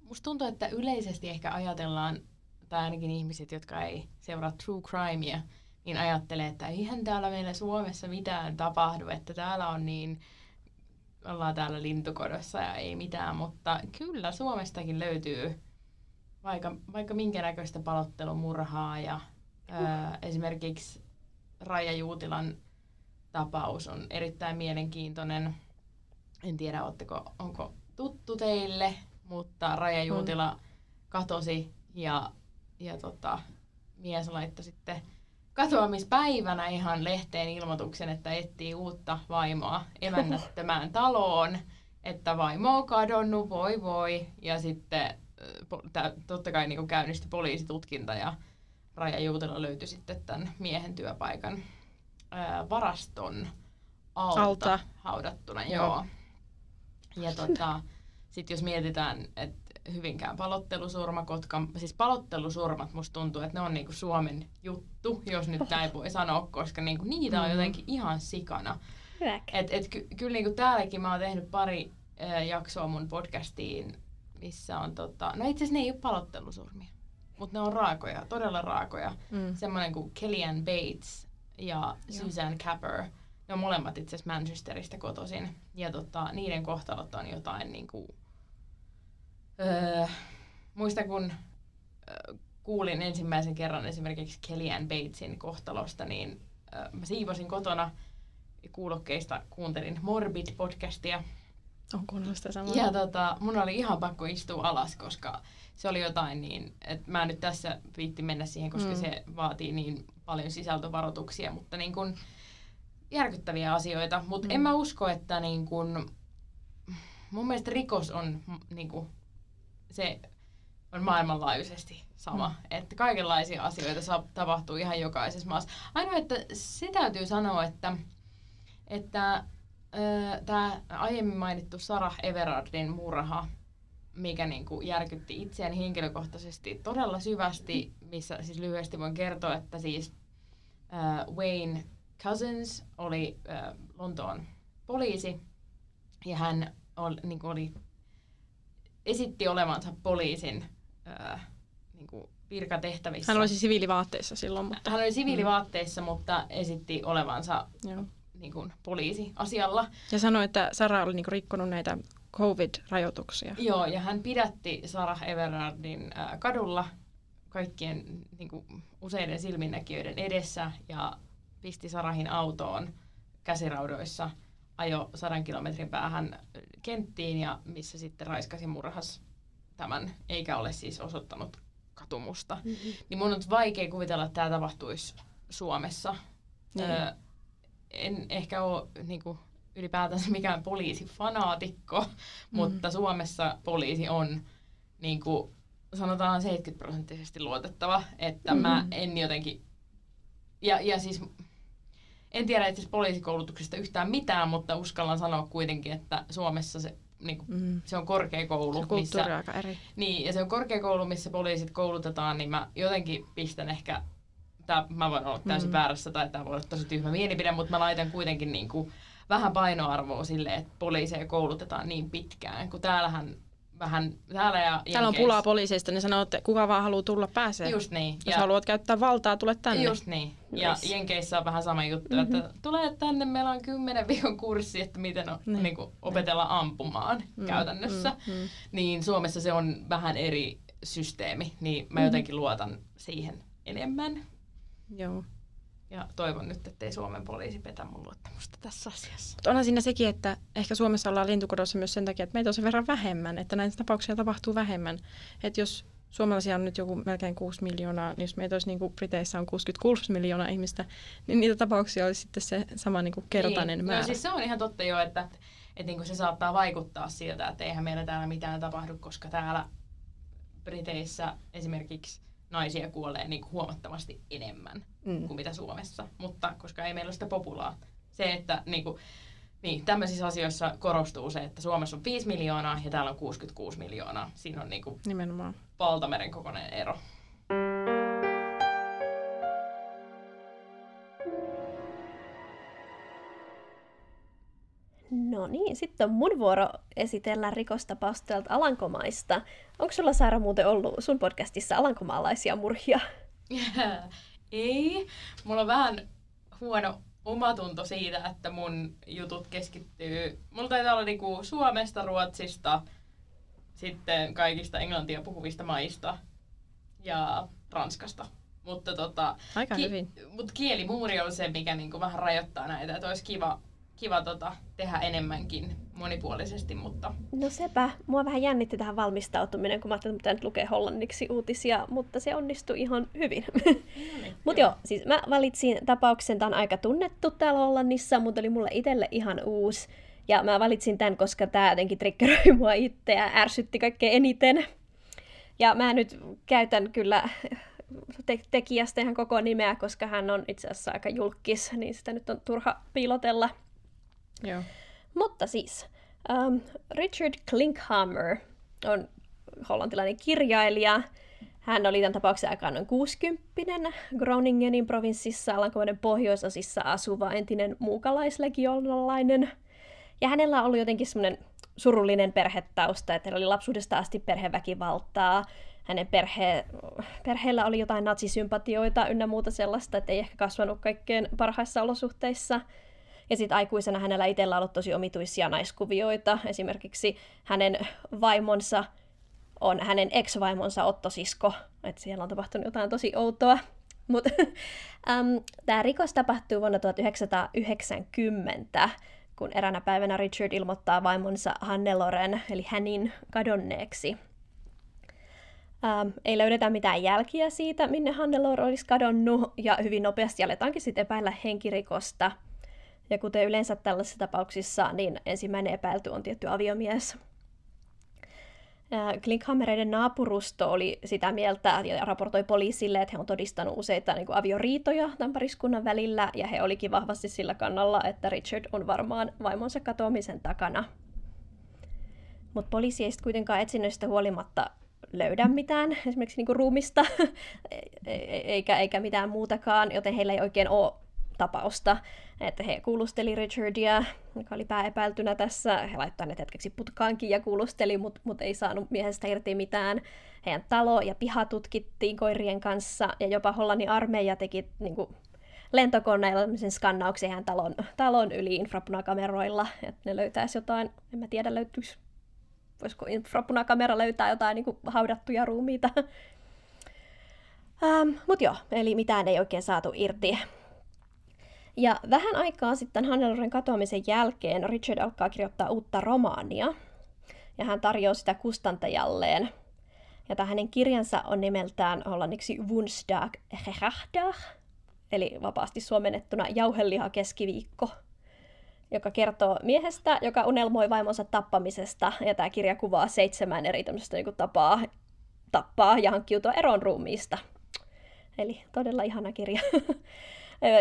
musta tuntuu, että yleisesti ehkä ajatellaan, tai ainakin ihmiset, jotka ei seuraa true crimea, niin ajattelee, että eihän täällä meillä Suomessa mitään tapahdu, että täällä on niin, ollaan täällä lintukodossa ja ei mitään, mutta kyllä Suomestakin löytyy vaikka, vaikka minkä näköistä palottelumurhaa ja ää, esimerkiksi Raija Juutilan tapaus on erittäin mielenkiintoinen. En tiedä, ootteko, onko tuttu teille, mutta Raija Juutila katosi ja, ja tota, mies laittoi sitten katoamispäivänä ihan lehteen ilmoituksen, että etsii uutta vaimoa emännättömään taloon, että vaimo on kadonnut, voi voi. Ja sitten äh, totta kai niin käynnistyi poliisitutkinta ja Raija Juutila löytyi sitten tämän miehen työpaikan ää, varaston alta, Alta. alta. haudattuna. Joo. Joo. Ja tota, sitten jos mietitään, että Hyvinkään palottelusurma, Kotkan, siis palottelusurmat musta tuntuu, että ne on niinku Suomen juttu, jos nyt näin voi sanoa, koska niinku niitä on Mhm. jotenkin ihan sikana. Et, et ky, kyllä niinku täälläkin mä oon tehnyt pari ää, jaksoa mun podcastiin, missä on tota, no itse asiassa ne ei ole palottelusurmia, mutta ne on raakoja, todella raakoja. Mm. Semmoinen kuin Kellyanne Bates ja Suzanne Capper. Ne on molemmat itse asiassa Manchesterista kotoisin. Ja tota, niiden kohtalot on jotain niinku... Öö, muista kun kuulin ensimmäisen kerran esimerkiksi Kellyanne Batesin kohtalosta, niin öö, mä siivosin kotona ja kuulokkeista kuuntelin Morbid-podcastia. On kuunnellut sitä samaa. Ja tota, mun oli ihan pakko istua alas, koska se oli jotain niin, että mä en nyt tässä viitti mennä siihen, koska mm. se vaatii niin paljon sisältövaroituksia, mutta niin kun, järkyttäviä asioita. Mutta mm. en mä usko, että niin kun, mun mielestä rikos on niin kun, se on maailmanlaajuisesti sama. Mm. Että kaikenlaisia asioita saa, tapahtuu ihan jokaisessa maassa. Ainoa, että se täytyy sanoa, että, että tämä aiemmin mainittu Sarah Everardin murha, mikä niinku järkytti itseäni henkilökohtaisesti todella syvästi, missä siis lyhyesti voin kertoa, että siis äh, Wayne Cousins oli äh, Lontoon poliisi ja hän oli, niinku oli, esitti olevansa poliisin äh, niinku virkatehtävissä. Hän oli siviilivaatteissa silloin. Mutta... Hän oli siviilivaatteissa, mm. mutta esitti olevansa Joo niin kuin poliisiasialla. Ja sanoi, että Sara oli niin kuin rikkonut näitä COVID-rajoituksia. Joo, ja hän pidätti Sarah Everardin äh, kadulla kaikkien niin kuin, useiden silminnäkijöiden edessä ja pisti Sarahin autoon käsiraudoissa, ajo sadan kilometrin päähän kenttiin ja missä sitten raiskasi murhas tämän, eikä ole siis osoittanut katumusta. Mm-hmm. Niin mun on vaikea kuvitella, että tämä tapahtuisi Suomessa. Niin. Öö, en ehkä ole niin kuin, ylipäätänsä mikään poliisifanaatikko, mm. mutta Suomessa poliisi on niin kuin, sanotaan 70 prosenttisesti luotettava, että mm. mä en jotenkin, ja, ja siis en tiedä itse poliisikoulutuksesta yhtään mitään, mutta uskallan sanoa kuitenkin, että Suomessa se, niin kuin, mm. se on korkeakoulu. Se missä, aika eri. Niin, ja se on korkeakoulu, missä poliisit koulutetaan, niin mä jotenkin pistän ehkä tää, mä voin olla täysin mm. väärässä tai tämä voi olla tosi tyhmä mielipide, mutta mä laitan kuitenkin niin kuin vähän painoarvoa sille, että poliiseja koulutetaan niin pitkään, kun täällähän vähän täällä ja Täällä on pulaa poliiseista, niin sanoo, että kuka vaan haluaa tulla pääsee. Just niin. Jos ja haluat käyttää valtaa, tule tänne. Just niin. Ja yes. Jenkeissä on vähän sama juttu, mm-hmm. että tulee tänne, meillä on kymmenen viikon kurssi, että miten on, niin. Niin kuin, opetella ampumaan mm, käytännössä. Mm, mm. Niin Suomessa se on vähän eri systeemi, niin mä mm. jotenkin luotan siihen enemmän. Joo. Ja toivon nyt, ettei Suomen poliisi petä mun luottamusta tässä asiassa. Onhan siinä sekin, että ehkä Suomessa ollaan lintukodossa myös sen takia, että meitä on sen verran vähemmän, että näitä tapauksia tapahtuu vähemmän. Että jos suomalaisia on nyt joku melkein 6 miljoonaa, niin jos meitä olisi niin kuin Briteissä on 66 miljoonaa ihmistä, niin niitä tapauksia olisi sitten se sama niin kuin kertainen niin. määrä. No siis se on ihan totta jo, että, että, että niin kuin se saattaa vaikuttaa siltä, että eihän meillä täällä mitään tapahdu, koska täällä Briteissä esimerkiksi naisia kuolee niin kuin huomattavasti enemmän mm. kuin mitä Suomessa. Mutta koska ei meillä ole sitä populaa. Se, että niin kuin, niin, tämmöisissä asioissa korostuu se, että Suomessa on 5 miljoonaa ja täällä on 66 miljoonaa. Siinä on niin kuin Nimenomaan. valtameren kokoinen ero. No niin, sitten on mun vuoro esitellä rikostapausta Alankomaista. Onko sulla Saara muuten ollut sun podcastissa alankomaalaisia murhia? Ei. Mulla on vähän huono omatunto siitä, että mun jutut keskittyy... Mulla taitaa olla niinku Suomesta, Ruotsista, sitten kaikista englantia puhuvista maista ja Ranskasta. Mutta tota, Aika ki- hyvin. Mut kielimuuri on se, mikä niinku vähän rajoittaa näitä. Että olisi kiva kiva tota, tehdä enemmänkin monipuolisesti, mutta... No sepä. Mua vähän jännitti tähän valmistautuminen, kun mä ajattelin, että nyt lukee hollanniksi uutisia, mutta se onnistui ihan hyvin. No niin, mutta joo, siis mä valitsin tapauksen, tämä on aika tunnettu täällä Hollannissa, mutta oli mulle itselle ihan uusi. Ja mä valitsin tämän, koska tämä jotenkin triggeroi mua itse ja ärsytti kaikkein eniten. Ja mä nyt käytän kyllä te- tekijästä ihan koko nimeä, koska hän on itse asiassa aika julkis, niin sitä nyt on turha piilotella. Joo. Mutta siis, um, Richard Klinkhammer on hollantilainen kirjailija. Hän oli tämän tapauksen aikaan noin 60 Groningenin provinssissa Alankomaiden pohjoisosissa asuva entinen muukalaislegionalainen. Ja hänellä on ollut jotenkin semmoinen surullinen perhetausta, että hänellä oli lapsuudesta asti perheväkivaltaa. Hänen perhe, perheellä oli jotain natsisympatioita ynnä muuta sellaista, että ei ehkä kasvanut kaikkein parhaissa olosuhteissa – ja sitten aikuisena hänellä itsellä on ollut tosi omituisia naiskuvioita. Esimerkiksi hänen vaimonsa on hänen ex-vaimonsa Otto Sisko. Että siellä on tapahtunut jotain tosi outoa. Mutta um, tämä rikos tapahtuu vuonna 1990 kun eränä päivänä Richard ilmoittaa vaimonsa Hanneloren, eli hänin kadonneeksi. Ähm, ei löydetä mitään jälkiä siitä, minne Hannelore olisi kadonnut, ja hyvin nopeasti aletaankin sitten epäillä henkirikosta. Ja kuten yleensä tällaisissa tapauksissa, niin ensimmäinen epäilty on tietty aviomies. Klinkhammereiden naapurusto oli sitä mieltä ja raportoi poliisille, että he on todistanut useita niin kuin avioriitoja tämän pariskunnan välillä, ja he olikin vahvasti sillä kannalla, että Richard on varmaan vaimonsa katoamisen takana. Mutta poliisi ei sitten kuitenkaan etsinnöistä huolimatta löydä mitään, esimerkiksi niin kuin ruumista, e-, e-, eikä, eikä mitään muutakaan, joten heillä ei oikein ole tapausta. Että he kuulusteli Richardia, joka oli pääepäiltynä tässä. He laittoivat ne hetkeksi putkaankin ja kuulusteli, mutta mut ei saanut miehestä irti mitään. Heidän talo ja piha tutkittiin koirien kanssa ja jopa Hollannin armeija teki niin kuin, lentokoneella sen skannauksen heidän talon, talon yli infrapunakameroilla, että ne löytäisi jotain, en mä tiedä löytyisi, voisiko infrapunakamera löytää jotain niin kuin, haudattuja ruumiita. Ähm, Mutta joo, eli mitään ei oikein saatu irti. Ja vähän aikaa sitten Hanneloren katoamisen jälkeen Richard alkaa kirjoittaa uutta romaania. Ja hän tarjoaa sitä kustantajalleen. Ja tämä hänen kirjansa on nimeltään hollanniksi Woensdag Gerachdag, eli vapaasti suomennettuna jauheliha keskiviikko, joka kertoo miehestä, joka unelmoi vaimonsa tappamisesta. Ja tämä kirja kuvaa seitsemän eri niin tapaa tappaa ja hankkiutua eron ruumiista. Eli todella ihana kirja.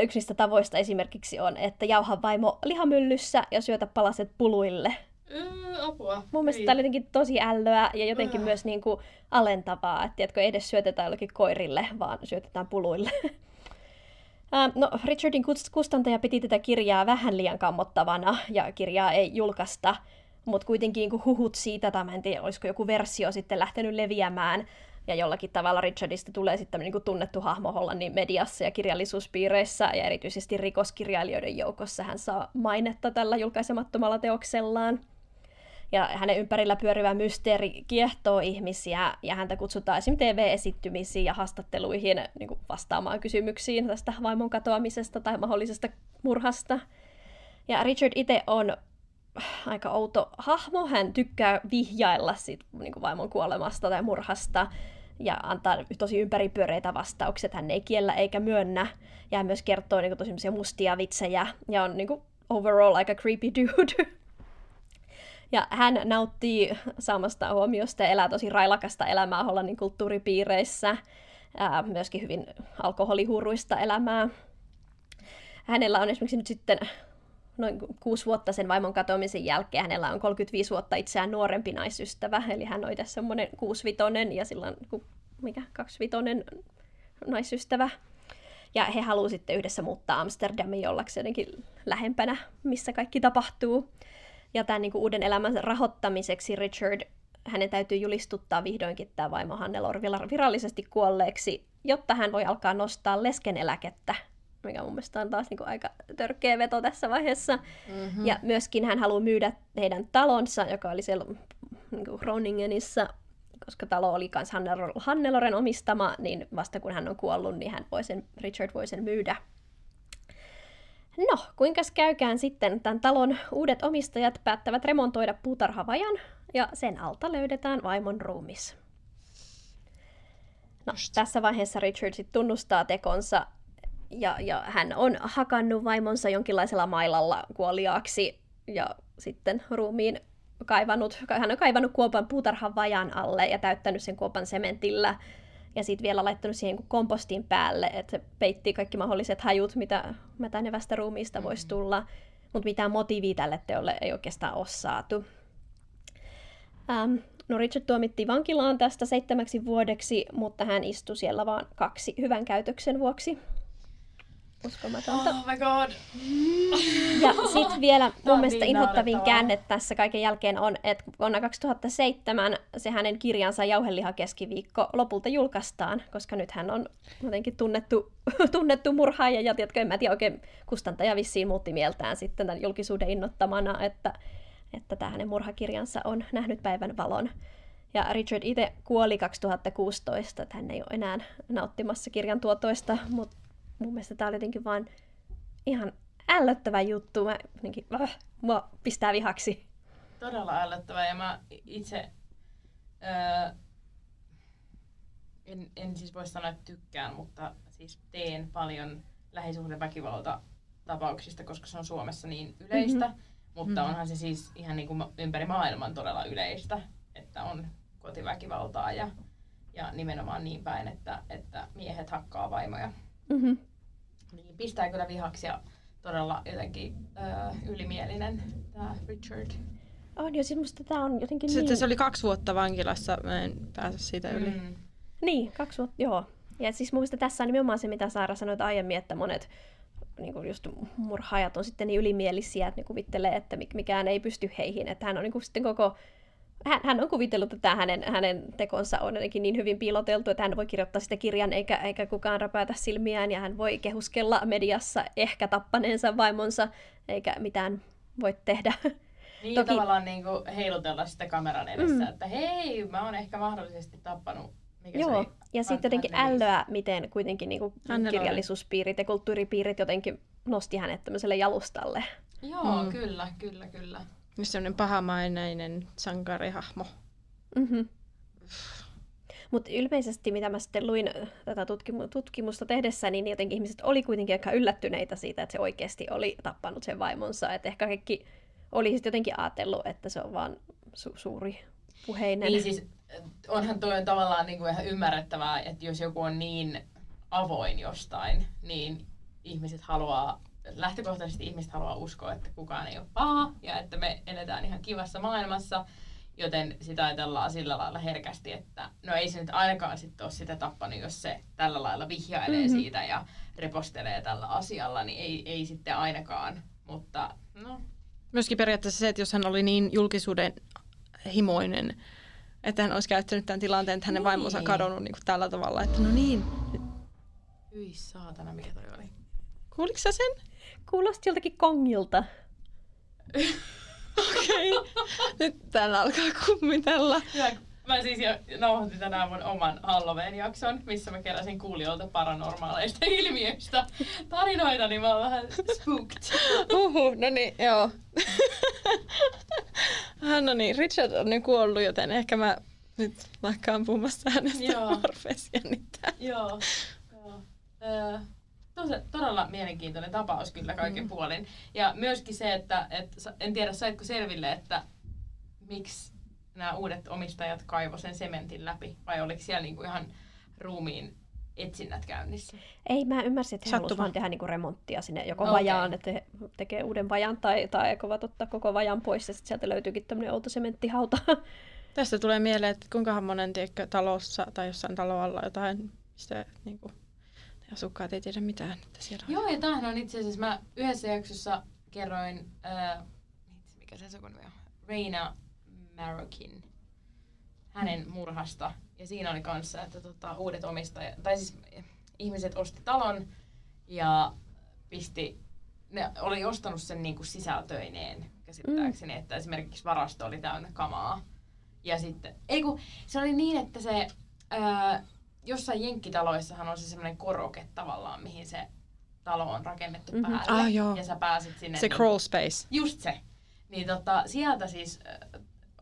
Yksi niistä tavoista esimerkiksi on, että jauha vaimo lihamyllyssä ja syötä palaset puluille. Mm, apua. Mun mielestä tämä oli jotenkin tosi ällöä ja jotenkin uh. myös niin kuin alentavaa, että tiedätkö, ei edes syötetään jollekin koirille, vaan syötetään puluille. No, Richardin kustantaja piti tätä kirjaa vähän liian kammottavana ja kirjaa ei julkaista, mutta kuitenkin kun huhut siitä, tai en tiedä, olisiko joku versio sitten lähtenyt leviämään, ja jollakin tavalla Richardista tulee sitten niin kuin tunnettu hahmo Hollannin mediassa ja kirjallisuuspiireissä, ja erityisesti rikoskirjailijoiden joukossa hän saa mainetta tällä julkaisemattomalla teoksellaan. Ja hänen ympärillä pyörivä mysteeri kiehtoo ihmisiä, ja häntä kutsutaan esim. TV-esittymisiin ja haastatteluihin niin kuin vastaamaan kysymyksiin tästä vaimon katoamisesta tai mahdollisesta murhasta. Ja Richard itse on aika outo hahmo. Hän tykkää vihjailla sit, niin kuin vaimon kuolemasta tai murhasta ja antaa tosi ympäripyöreitä vastauksia. Hän ei kiellä eikä myönnä. Ja hän myös kertoo niin kuin, tosi mustia vitsejä ja on niin kuin, overall aika creepy dude. Ja hän nauttii saamasta huomiosta ja elää tosi railakasta elämää Hollannin kulttuuripiireissä. Ää, myöskin hyvin alkoholihuruista elämää. Hänellä on esimerkiksi nyt sitten noin kuusi vuotta sen vaimon katoamisen jälkeen hänellä on 35 vuotta itseään nuorempi naisystävä, eli hän oli tässä semmoinen kuusivitonen ja silloin mikä, kaksivitonen naisystävä. Ja he haluavat sitten yhdessä muuttaa Amsterdamiin jollaksi jotenkin lähempänä, missä kaikki tapahtuu. Ja tämän niin kuin uuden elämän rahoittamiseksi Richard, hänen täytyy julistuttaa vihdoinkin tämä vaimo Hannelor virallisesti kuolleeksi, jotta hän voi alkaa nostaa leskeneläkettä mikä mun mielestä on taas niin kuin aika törkeä veto tässä vaiheessa. Mm-hmm. Ja myöskin hän haluaa myydä heidän talonsa, joka oli siellä niin kuin Groningenissa, koska talo oli myös Hanneloren omistama, niin vasta kun hän on kuollut, niin hän voi sen, Richard voi sen myydä. No, kuinka käykään sitten? Tämän talon uudet omistajat päättävät remontoida puutarhavajan, ja sen alta löydetään vaimon ruumis. No, tässä vaiheessa Richard sitten tunnustaa tekonsa ja, ja hän on hakannut vaimonsa jonkinlaisella mailalla kuoliaaksi ja sitten ruumiin kaivannut, hän on kaivannut kuopan puutarhan vajan alle ja täyttänyt sen kuopan sementillä ja sitten vielä laittanut siihen kompostin päälle, että se peitti kaikki mahdolliset hajut, mitä mätänevästä ruumiista mm-hmm. voisi tulla, mutta mitään motiivia tälle teolle ei oikeastaan ole saatu. Ähm, no Richard tuomittiin vankilaan tästä seitsemäksi vuodeksi, mutta hän istui siellä vain kaksi hyvän käytöksen vuoksi uskomatonta. Oh my god. Ja sitten vielä mun mielestä niin inhottavin käänne tässä kaiken jälkeen on, että vuonna 2007 se hänen kirjansa Jauheliha keskiviikko lopulta julkaistaan, koska nyt hän on jotenkin tunnettu, tunnettu murhaaja ja tiedätkö, en mä tiedä oikein, kustantaja vissiin muutti mieltään sitten tämän julkisuuden innottamana, että, että tämä hänen murhakirjansa on nähnyt päivän valon. Ja Richard itse kuoli 2016, että hän ei ole enää nauttimassa kirjan tuotoista, mutta mun mielestä tämä oli jotenkin vaan ihan ällöttävä juttu. Mä, jotenkin, äh, mua pistää vihaksi. Todella ällöttävä ja mä itse öö, en, en siis voi sanoa, että tykkään, mutta siis teen paljon lähisuhdeväkivalta tapauksista, koska se on Suomessa niin yleistä. Mm-hmm. Mutta mm-hmm. onhan se siis ihan niin kuin ympäri maailman todella yleistä, että on kotiväkivaltaa ja, ja nimenomaan niin päin, että, että miehet hakkaa vaimoja. Mm-hmm. Niin pistää kyllä vihaksi ja todella jotenkin ö, ylimielinen tämä Richard. On jo, siis musta tää on jotenkin Sitten niin... se oli kaksi vuotta vankilassa, mä en pääse siitä yli. Mm. Niin, kaksi vuotta, joo. Ja siis mun mielestä tässä on nimenomaan se, mitä Saara sanoi aiemmin, että monet niin kuin just murhaajat on sitten niin ylimielisiä, että ne kuvittelee, että mikään ei pysty heihin. Että hän on niin kuin sitten koko hän, hän on kuvitellut, että hänen, hänen tekonsa on jotenkin niin hyvin piiloteltu, että hän voi kirjoittaa sitä kirjan eikä, eikä kukaan räpätä silmiään ja hän voi kehuskella mediassa ehkä tappaneensa vaimonsa eikä mitään voi tehdä. Niin Toki... tavallaan niin kuin heilutella sitä kameran edessä, mm. että hei, mä oon ehkä mahdollisesti tappanut mikä Joo, ja sitten jotenkin ällöä, miten kuitenkin niin kuin kirjallisuuspiirit ja kulttuuripiirit jotenkin nosti hänet tämmöiselle jalustalle. Joo, mm. kyllä, kyllä, kyllä. Semmoinen pahamainainen sankarihahmo. Mm-hmm. Mutta ilmeisesti, mitä mä sitten luin tätä tutkimusta tehdessä, niin jotenkin ihmiset oli kuitenkin aika yllättyneitä siitä, että se oikeasti oli tappanut sen vaimonsa. Että ehkä kaikki oli sitten jotenkin ajatellut, että se on vaan su- suuri puheinen. Niin siis onhan toi tavallaan niin kuin ihan ymmärrettävää, että jos joku on niin avoin jostain, niin ihmiset haluaa, lähtökohtaisesti ihmiset haluaa uskoa, että kukaan ei ole paha ja että me eletään ihan kivassa maailmassa, joten sitä ajatellaan sillä lailla herkästi, että no ei se nyt ainakaan sitten ole sitä tappanut, jos se tällä lailla vihjailee mm-hmm. siitä ja repostelee tällä asialla, niin ei, ei sitten ainakaan, mutta no. Myöskin periaatteessa se, että jos hän oli niin julkisuuden himoinen, että hän olisi käyttänyt tämän tilanteen, että hänen niin. vaimonsa on kadonnut niin kuin tällä tavalla, että no niin. Hyi saatana, mikä toi oli? Kuuliko sä sen? Kuulosti joltakin kongilta. Okei. Okay. Nyt täällä alkaa kummitella. Ja mä siis jo nauhoitin tänään mun oman Halloween-jakson, missä mä keräsin kuulijoilta paranormaaleista ilmiöistä tarinoita, niin mä oon vähän spooked. Uhu, no niin, joo. Hän no niin, Richard on nyt kuollut, joten ehkä mä nyt lakkaan puhumassa hänestä Joo. Joo. Joo. Öö, todella mielenkiintoinen tapaus kyllä kaiken mm. puolin. Ja myöskin se, että et, en tiedä saitko selville, että miksi nämä uudet omistajat kaivo sen sementin läpi, vai oliko siellä niinku ihan ruumiin etsinnät käynnissä? Ei, mä ymmärsin, että he halusivat vaan tehdä niinku remonttia sinne joko okay. vajaan, että he tekee uuden vajan, tai, tai aikovat ottaa koko vajan pois, ja sitten sieltä löytyykin tämmöinen outo sementtihauta. Tästä tulee mieleen, että kuinka monen tiedätkö, talossa tai jossain taloalla jotain, mistä niin kuin, asukkaat ei tiedä mitään. Että siellä on. Joo, ja tämähän on itse asiassa, mä yhdessä jaksossa kerroin, äh, mikä se sukunimi on, Reina Marokin, hänen murhasta. Ja siinä oli kanssa, että tota, uudet omistajat, tai siis ihmiset osti talon ja pisti, ne oli ostanut sen niin kuin sisältöineen käsittääkseni, mm. että esimerkiksi varasto oli täynnä kamaa. Ja sitten, ei kun, se oli niin, että se, ää, jossain jenkkitaloissahan on se semmoinen koroke tavallaan, mihin se talo on rakennettu mm-hmm. päälle. Ah, joo. Ja sä pääsit sinne. Se niin, crawl space. Just se. Niin tota, sieltä siis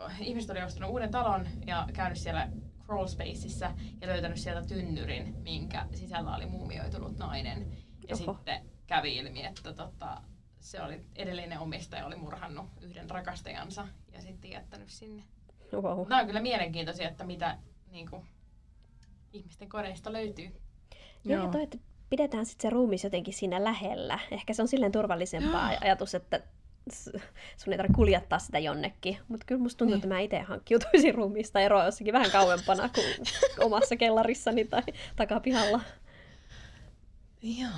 äh, ihmiset oli ostanut uuden talon ja käynyt siellä crawl spaceissa ja löytänyt sieltä tynnyrin, minkä sisällä oli muumioitunut nainen. Ja Oho. sitten kävi ilmi, että tota, se oli edellinen omistaja oli murhannut yhden rakastajansa ja sitten jättänyt sinne. Wow. Nämä on kyllä mielenkiintoisia, että mitä niin kuin, ihmisten koreista löytyy. Joo, Joo. ja toi, että pidetään sitten se ruumis jotenkin siinä lähellä. Ehkä se on silleen turvallisempaa ajatus, että sun ei tarvitse kuljettaa sitä jonnekin. Mutta kyllä musta tuntuu, niin. että mä itse hankkiutuisin ruumista eroa jossakin vähän kauempana kuin omassa kellarissani tai takapihalla. Joo.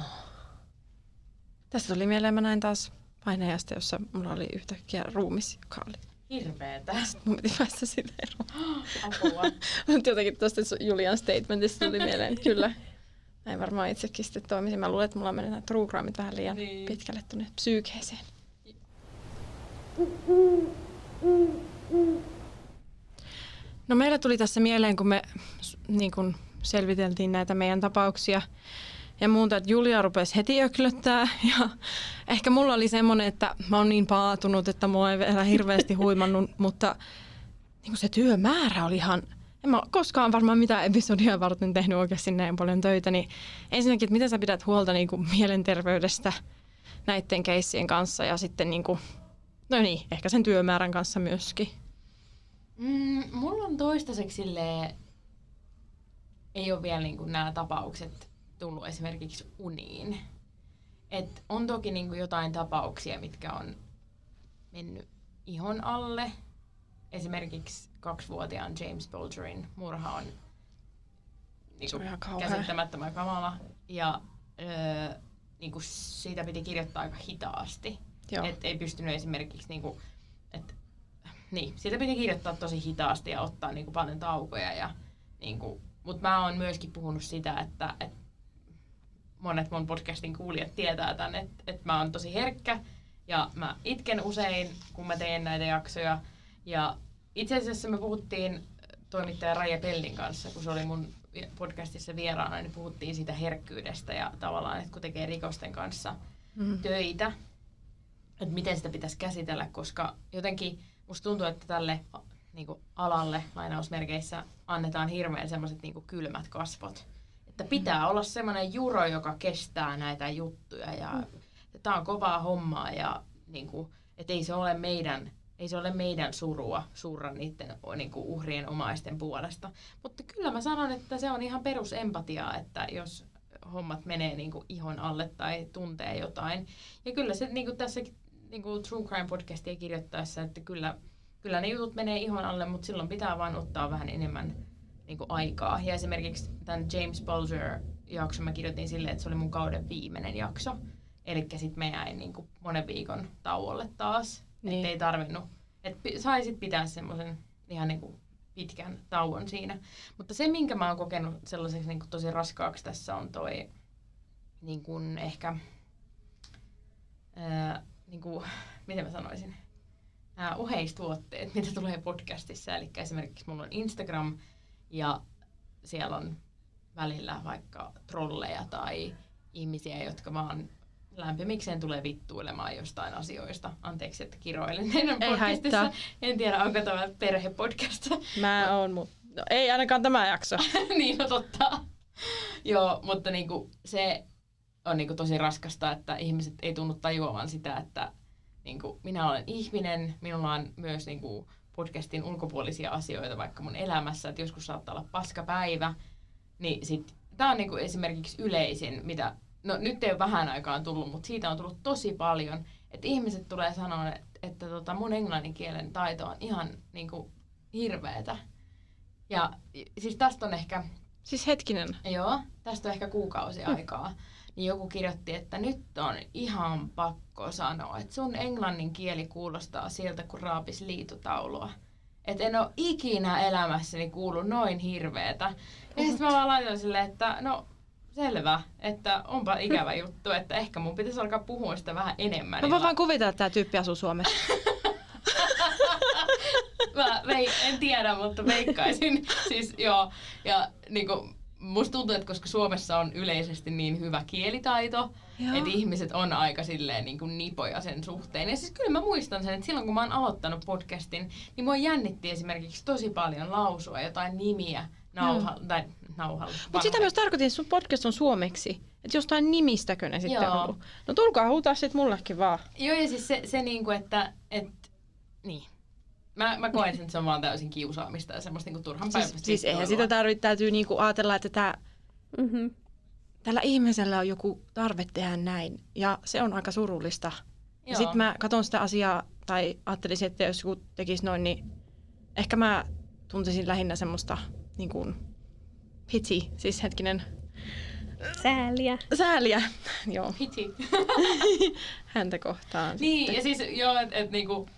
Tästä tuli mieleen, mä näin taas painajasta, jossa mulla oli yhtäkkiä ruumis, joka oli Hirveetä. Mun piti päästä siitä eroon. Apua. Mutta jotenkin tuosta Julian statementista tuli mieleen, kyllä. Näin varmaan itsekin sitten toimisin. Mä luulen, että mulla menee nämä true crimeit vähän liian niin. pitkälle tuonne psyykeeseen. No meillä tuli tässä mieleen, kun me niin kun selviteltiin näitä meidän tapauksia, ja muuta, että Julia rupesi heti öklöttää ja ehkä mulla oli semmoinen, että mä oon niin paatunut, että mua ei vielä hirveästi huimannut, mutta niin se työmäärä oli ihan, en mä koskaan varmaan mitään episodia varten tehnyt oikeasti näin paljon töitä, niin ensinnäkin, että miten sä pidät huolta niin kuin mielenterveydestä näiden keissien kanssa ja sitten niin kuin, no niin, ehkä sen työmäärän kanssa myöskin. Mm, mulla on toistaiseksi silleen, ei ole vielä niin nämä tapaukset tullut esimerkiksi uniin. Et on toki niin kuin jotain tapauksia, mitkä on mennyt ihon alle. Esimerkiksi kaksivuotiaan James Bolgerin murha on, niin kuin on käsittämättömän kamala. Ja öö, niin kuin siitä piti kirjoittaa aika hitaasti. Et ei pystynyt esimerkiksi, niin kuin, et, niin, siitä piti kirjoittaa tosi hitaasti ja ottaa niin kuin paljon taukoja. Ja, niin kuin, mutta mä oon myöskin puhunut sitä, että, että monet mun podcastin kuulijat tietää tämän, että, että mä oon tosi herkkä ja mä itken usein, kun mä teen näitä jaksoja. Ja itse asiassa me puhuttiin toimittaja Raija Pellin kanssa, kun se oli mun podcastissa vieraana, niin puhuttiin siitä herkkyydestä ja tavallaan, että kun tekee rikosten kanssa mm. töitä, että miten sitä pitäisi käsitellä, koska jotenkin musta tuntuu, että tälle niin kuin alalle lainausmerkeissä annetaan hirveän semmoiset niin kylmät kasvot. Että pitää mm. olla semmoinen juro, joka kestää näitä juttuja ja mm. tämä on kovaa hommaa ja niin kuin, että ei se ole meidän ei se ole meidän surua surra niiden niin kuin uhrien omaisten puolesta. Mutta kyllä mä sanon, että se on ihan perusempatiaa, että jos hommat menee niin kuin ihon alle tai tuntee jotain. Ja kyllä se niin kuin tässä niin kuin True Crime podcastia kirjoittaessa, että kyllä, kyllä ne jutut menee ihon alle, mutta silloin pitää vain ottaa vähän enemmän niin kuin aikaa. Ja esimerkiksi tämän James Bulger jakson mä kirjoitin silleen, että se oli mun kauden viimeinen jakso. Eli sitten me jäin niin kuin monen viikon tauolle taas. Niin. Että ei tarvinnut. Että saisit pitää semmoisen ihan niin kuin pitkän tauon siinä. Mutta se, minkä mä oon kokenut sellaiseksi niin kuin tosi raskaaksi tässä on toi niin kuin ehkä, ää, niin kuin, miten mä sanoisin, nämä oheistuotteet, mitä tulee podcastissa. Eli esimerkiksi mulla on Instagram ja siellä on välillä vaikka trolleja tai ihmisiä, jotka vaan lämpimikseen tulee vittuilemaan jostain asioista. Anteeksi, että kiroilen teidän ei podcastissa. Haittaa. En tiedä, onko tämä perhepodcast. Mä oon, mutta no, ei ainakaan tämä jakso. niin, no totta. Joo, mutta niinku, se on niinku tosi raskasta, että ihmiset ei tunnu tajuavan sitä, että niinku, minä olen ihminen, minulla on myös niinku, podcastin ulkopuolisia asioita vaikka mun elämässä, että joskus saattaa olla paskapäivä, niin sit, tämä on niinku esimerkiksi yleisin, mitä no nyt ei ole vähän aikaan tullut, mutta siitä on tullut tosi paljon, että ihmiset tulee sanoa, että, että tota mun englannin kielen taito on ihan niin kuin, hirveetä. Ja siis tästä on ehkä... Siis hetkinen. Joo, tästä on ehkä kuukausi aikaa. Niin joku kirjoitti, että nyt on ihan pakko sanoa, että sun englannin kieli kuulostaa siltä, kun raapis liitutaulua. Että en ole ikinä elämässäni kuullut noin hirveetä. Ja sitten mä vaan laitoin silleen, että no selvä, että onpa ikävä juttu, että ehkä mun pitäisi alkaa puhua sitä vähän enemmän. Mä voin vaan kuvitella, että tämä tyyppi asuu Suomessa. Mä vei, en tiedä, mutta veikkaisin. siis joo, ja niinku, musta tuntuu, että koska Suomessa on yleisesti niin hyvä kielitaito, että ihmiset on aika silleen niin kuin nipoja sen suhteen. Ja siis kyllä mä muistan sen, että silloin kun mä oon aloittanut podcastin, niin mua jännitti esimerkiksi tosi paljon lausua jotain nimiä nauha, tai nauhalla. Mutta sitä myös tarkoitin, että sun podcast on suomeksi. Että jostain nimistäkö ne sitten Joo. on No tulkaa huutaa sitten mullekin vaan. Joo, ja siis se, se niinku, että, et, niin. Mä, mä koen sen, että se on vaan täysin kiusaamista ja semmoista niinku turhan siis, päivästä. Siis eihän sitä tarvitse, täytyy niinku ajatella, että tää, mm-hmm. tällä ihmisellä on joku tarve tehdä näin. Ja se on aika surullista. Joo. Ja sitten mä katson sitä asiaa, tai ajattelisin, että jos joku tekisi noin, niin ehkä mä tuntisin lähinnä semmoista niin kuin, pity, siis hetkinen. Sääliä. Sääliä, joo. Pity. Häntä kohtaan. Niin, sitten. ja siis joo, että et, niinku,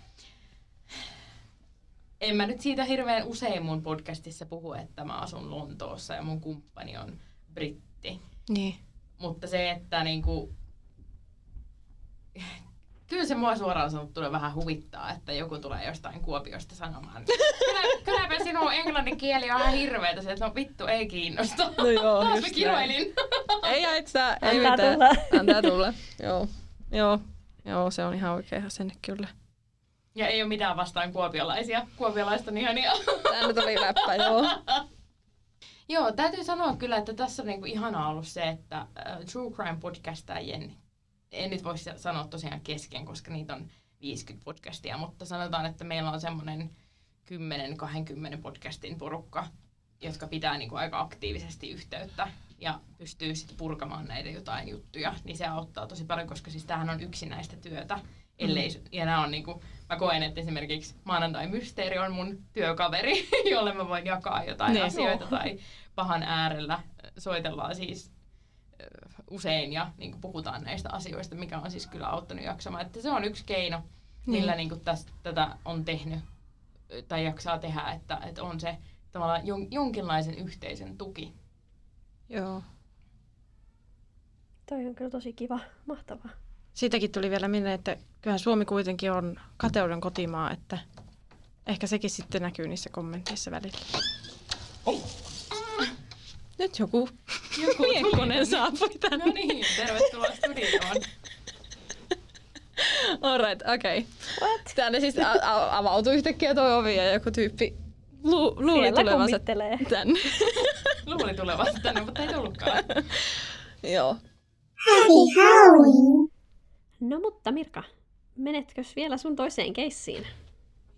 en mä nyt siitä hirveän usein mun podcastissa puhu, että mä asun Lontoossa ja mun kumppani on britti. Niin. Mutta se, että niinku, Kyllä se mua suoraan sanottuna vähän huvittaa, että joku tulee jostain Kuopiosta sanomaan. Kyllä, kylläpä sinun englannin kieli on ihan hirveetä. Se, että no vittu, ei kiinnosta. No joo, just mä kiroilin. ei haittaa, ei Antaa mitään. tulla. Antaa tulla, joo. Joo, joo, se on ihan oikea asenne kyllä. Ja ei ole mitään vastaan kuopiolaisia. Kuopiolaista on ihania. Tänne tuli läppä, joo. Joo, täytyy sanoa kyllä, että tässä on niinku ihanaa ollut se, että äh, True Crime podcastajien, en nyt voi sanoa tosiaan kesken, koska niitä on 50 podcastia, mutta sanotaan, että meillä on semmoinen 10-20 podcastin porukka, jotka pitää niinku aika aktiivisesti yhteyttä ja pystyy sitten purkamaan näitä jotain juttuja, niin se auttaa tosi paljon, koska siis tämähän on yksinäistä työtä. Ellei, ja nämä on niinku, mä koen, että esimerkiksi maanantai mysteeri on mun työkaveri, jolle mä voin jakaa jotain Niin. asioita tai pahan äärellä soitellaan siis usein ja niin kuin puhutaan näistä asioista, mikä on siis kyllä auttanut jaksamaan. Että se on yksi keino, millä niin. Niin tästä, tätä on tehnyt tai jaksaa tehdä, että, että on se tavallaan jon, jonkinlaisen yhteisön tuki. Joo. Toi on kyllä tosi kiva, mahtavaa. Siitäkin tuli vielä mieleen, että kyllähän Suomi kuitenkin on kateuden kotimaa, että ehkä sekin sitten näkyy niissä kommenteissa välillä. Nyt joku, Joku miekkonen saapui tänne. No niin, tervetuloa studioon. Alright, okei. Okay. What? Tänne siis a- a- avautui yhtäkkiä tuo ovi ja joku tyyppi lu- luuli tulevansa kummittelee. tänne. Luuli tulevansa tänne, mutta ei tullutkaan. Joo. Happy Halloween! No mutta Mirka, menetkös vielä sun toiseen keissiin?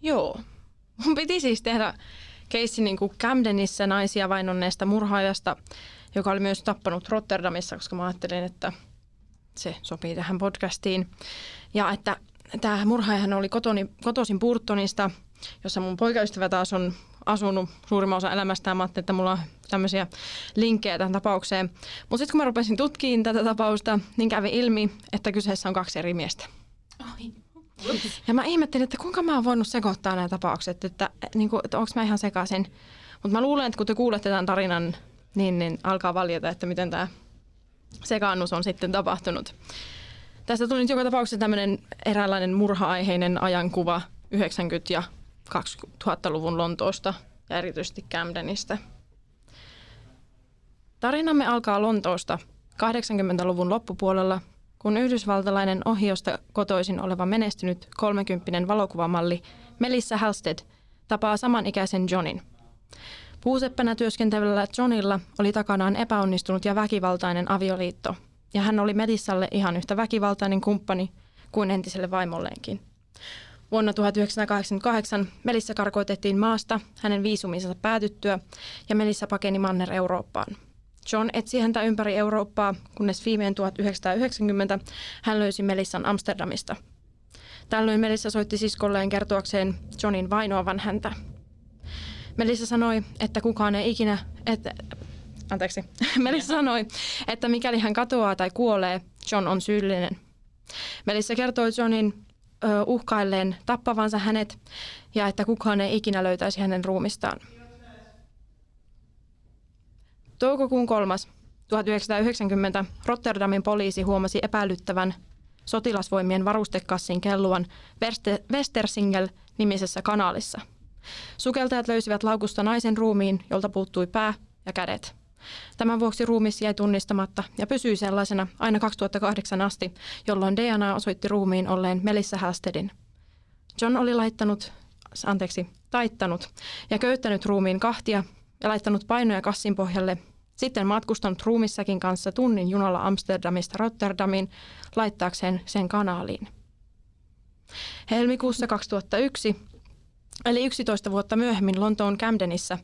Joo. Mun piti siis tehdä keissi niin kuin Camdenissä naisia vainonneesta murhaajasta, joka oli myös tappanut Rotterdamissa, koska mä ajattelin, että se sopii tähän podcastiin. Ja että tämä murhaajahan oli kotoni, kotoisin Burtonista, jossa mun poikaystävä taas on asunut suurimman osan elämästään. Mä ajattelin, että mulla on tämmöisiä linkkejä tähän tapaukseen. Mutta sitten kun mä rupesin tutkimaan tätä tapausta, niin kävi ilmi, että kyseessä on kaksi eri miestä. Oi. Ja mä ihmettelin, että kuinka mä oon voinut sekoittaa nämä tapaukset, että, niin kuin, että onko mä ihan sekaisin. Mutta mä luulen, että kun te kuulette tämän tarinan, niin, niin alkaa valjeta, että miten tämä sekaannus on sitten tapahtunut. Tästä tuli nyt joka tapauksessa tämmöinen eräänlainen murha-aiheinen ajankuva 90- ja 2000-luvun Lontoosta ja erityisesti Camdenistä. Tarinamme alkaa Lontoosta 80-luvun loppupuolella, kun yhdysvaltalainen ohiosta kotoisin oleva menestynyt 30 valokuvamalli Melissa Halsted tapaa samanikäisen Johnin. Puuseppänä työskentelevällä Johnilla oli takanaan epäonnistunut ja väkivaltainen avioliitto, ja hän oli Melissalle ihan yhtä väkivaltainen kumppani kuin entiselle vaimolleenkin. Vuonna 1988 Melissa karkoitettiin maasta hänen viisuminsa päätyttyä ja Melissa pakeni Manner Eurooppaan. John etsi häntä ympäri Eurooppaa, kunnes viimein 1990 hän löysi Melissan Amsterdamista. Tällöin Melissa soitti siskolleen kertoakseen Johnin vainoavan häntä. Melissa sanoi, että kukaan ei ikinä, että, anteeksi, Melissa sanoi, että mikäli hän katoaa tai kuolee, John on syyllinen. Melissa kertoi Johnin uhkailleen tappavansa hänet ja että kukaan ei ikinä löytäisi hänen ruumistaan. Toukokuun 3. 1990 Rotterdamin poliisi huomasi epäilyttävän sotilasvoimien varustekassin kelluvan Verste- Westersingel-nimisessä kanaalissa. Sukeltajat löysivät laukusta naisen ruumiin, jolta puuttui pää ja kädet. Tämän vuoksi ruumis jäi tunnistamatta ja pysyi sellaisena aina 2008 asti, jolloin DNA osoitti ruumiin olleen Melissa Halstedin. John oli laittanut, anteeksi, taittanut ja köyttänyt ruumiin kahtia ja laittanut painoja kassin pohjalle, sitten matkustanut ruumissakin kanssa tunnin junalla Amsterdamista Rotterdamiin laittaakseen sen kanaaliin. Helmikuussa 2001, eli 11 vuotta myöhemmin Lontoon Camdenissä,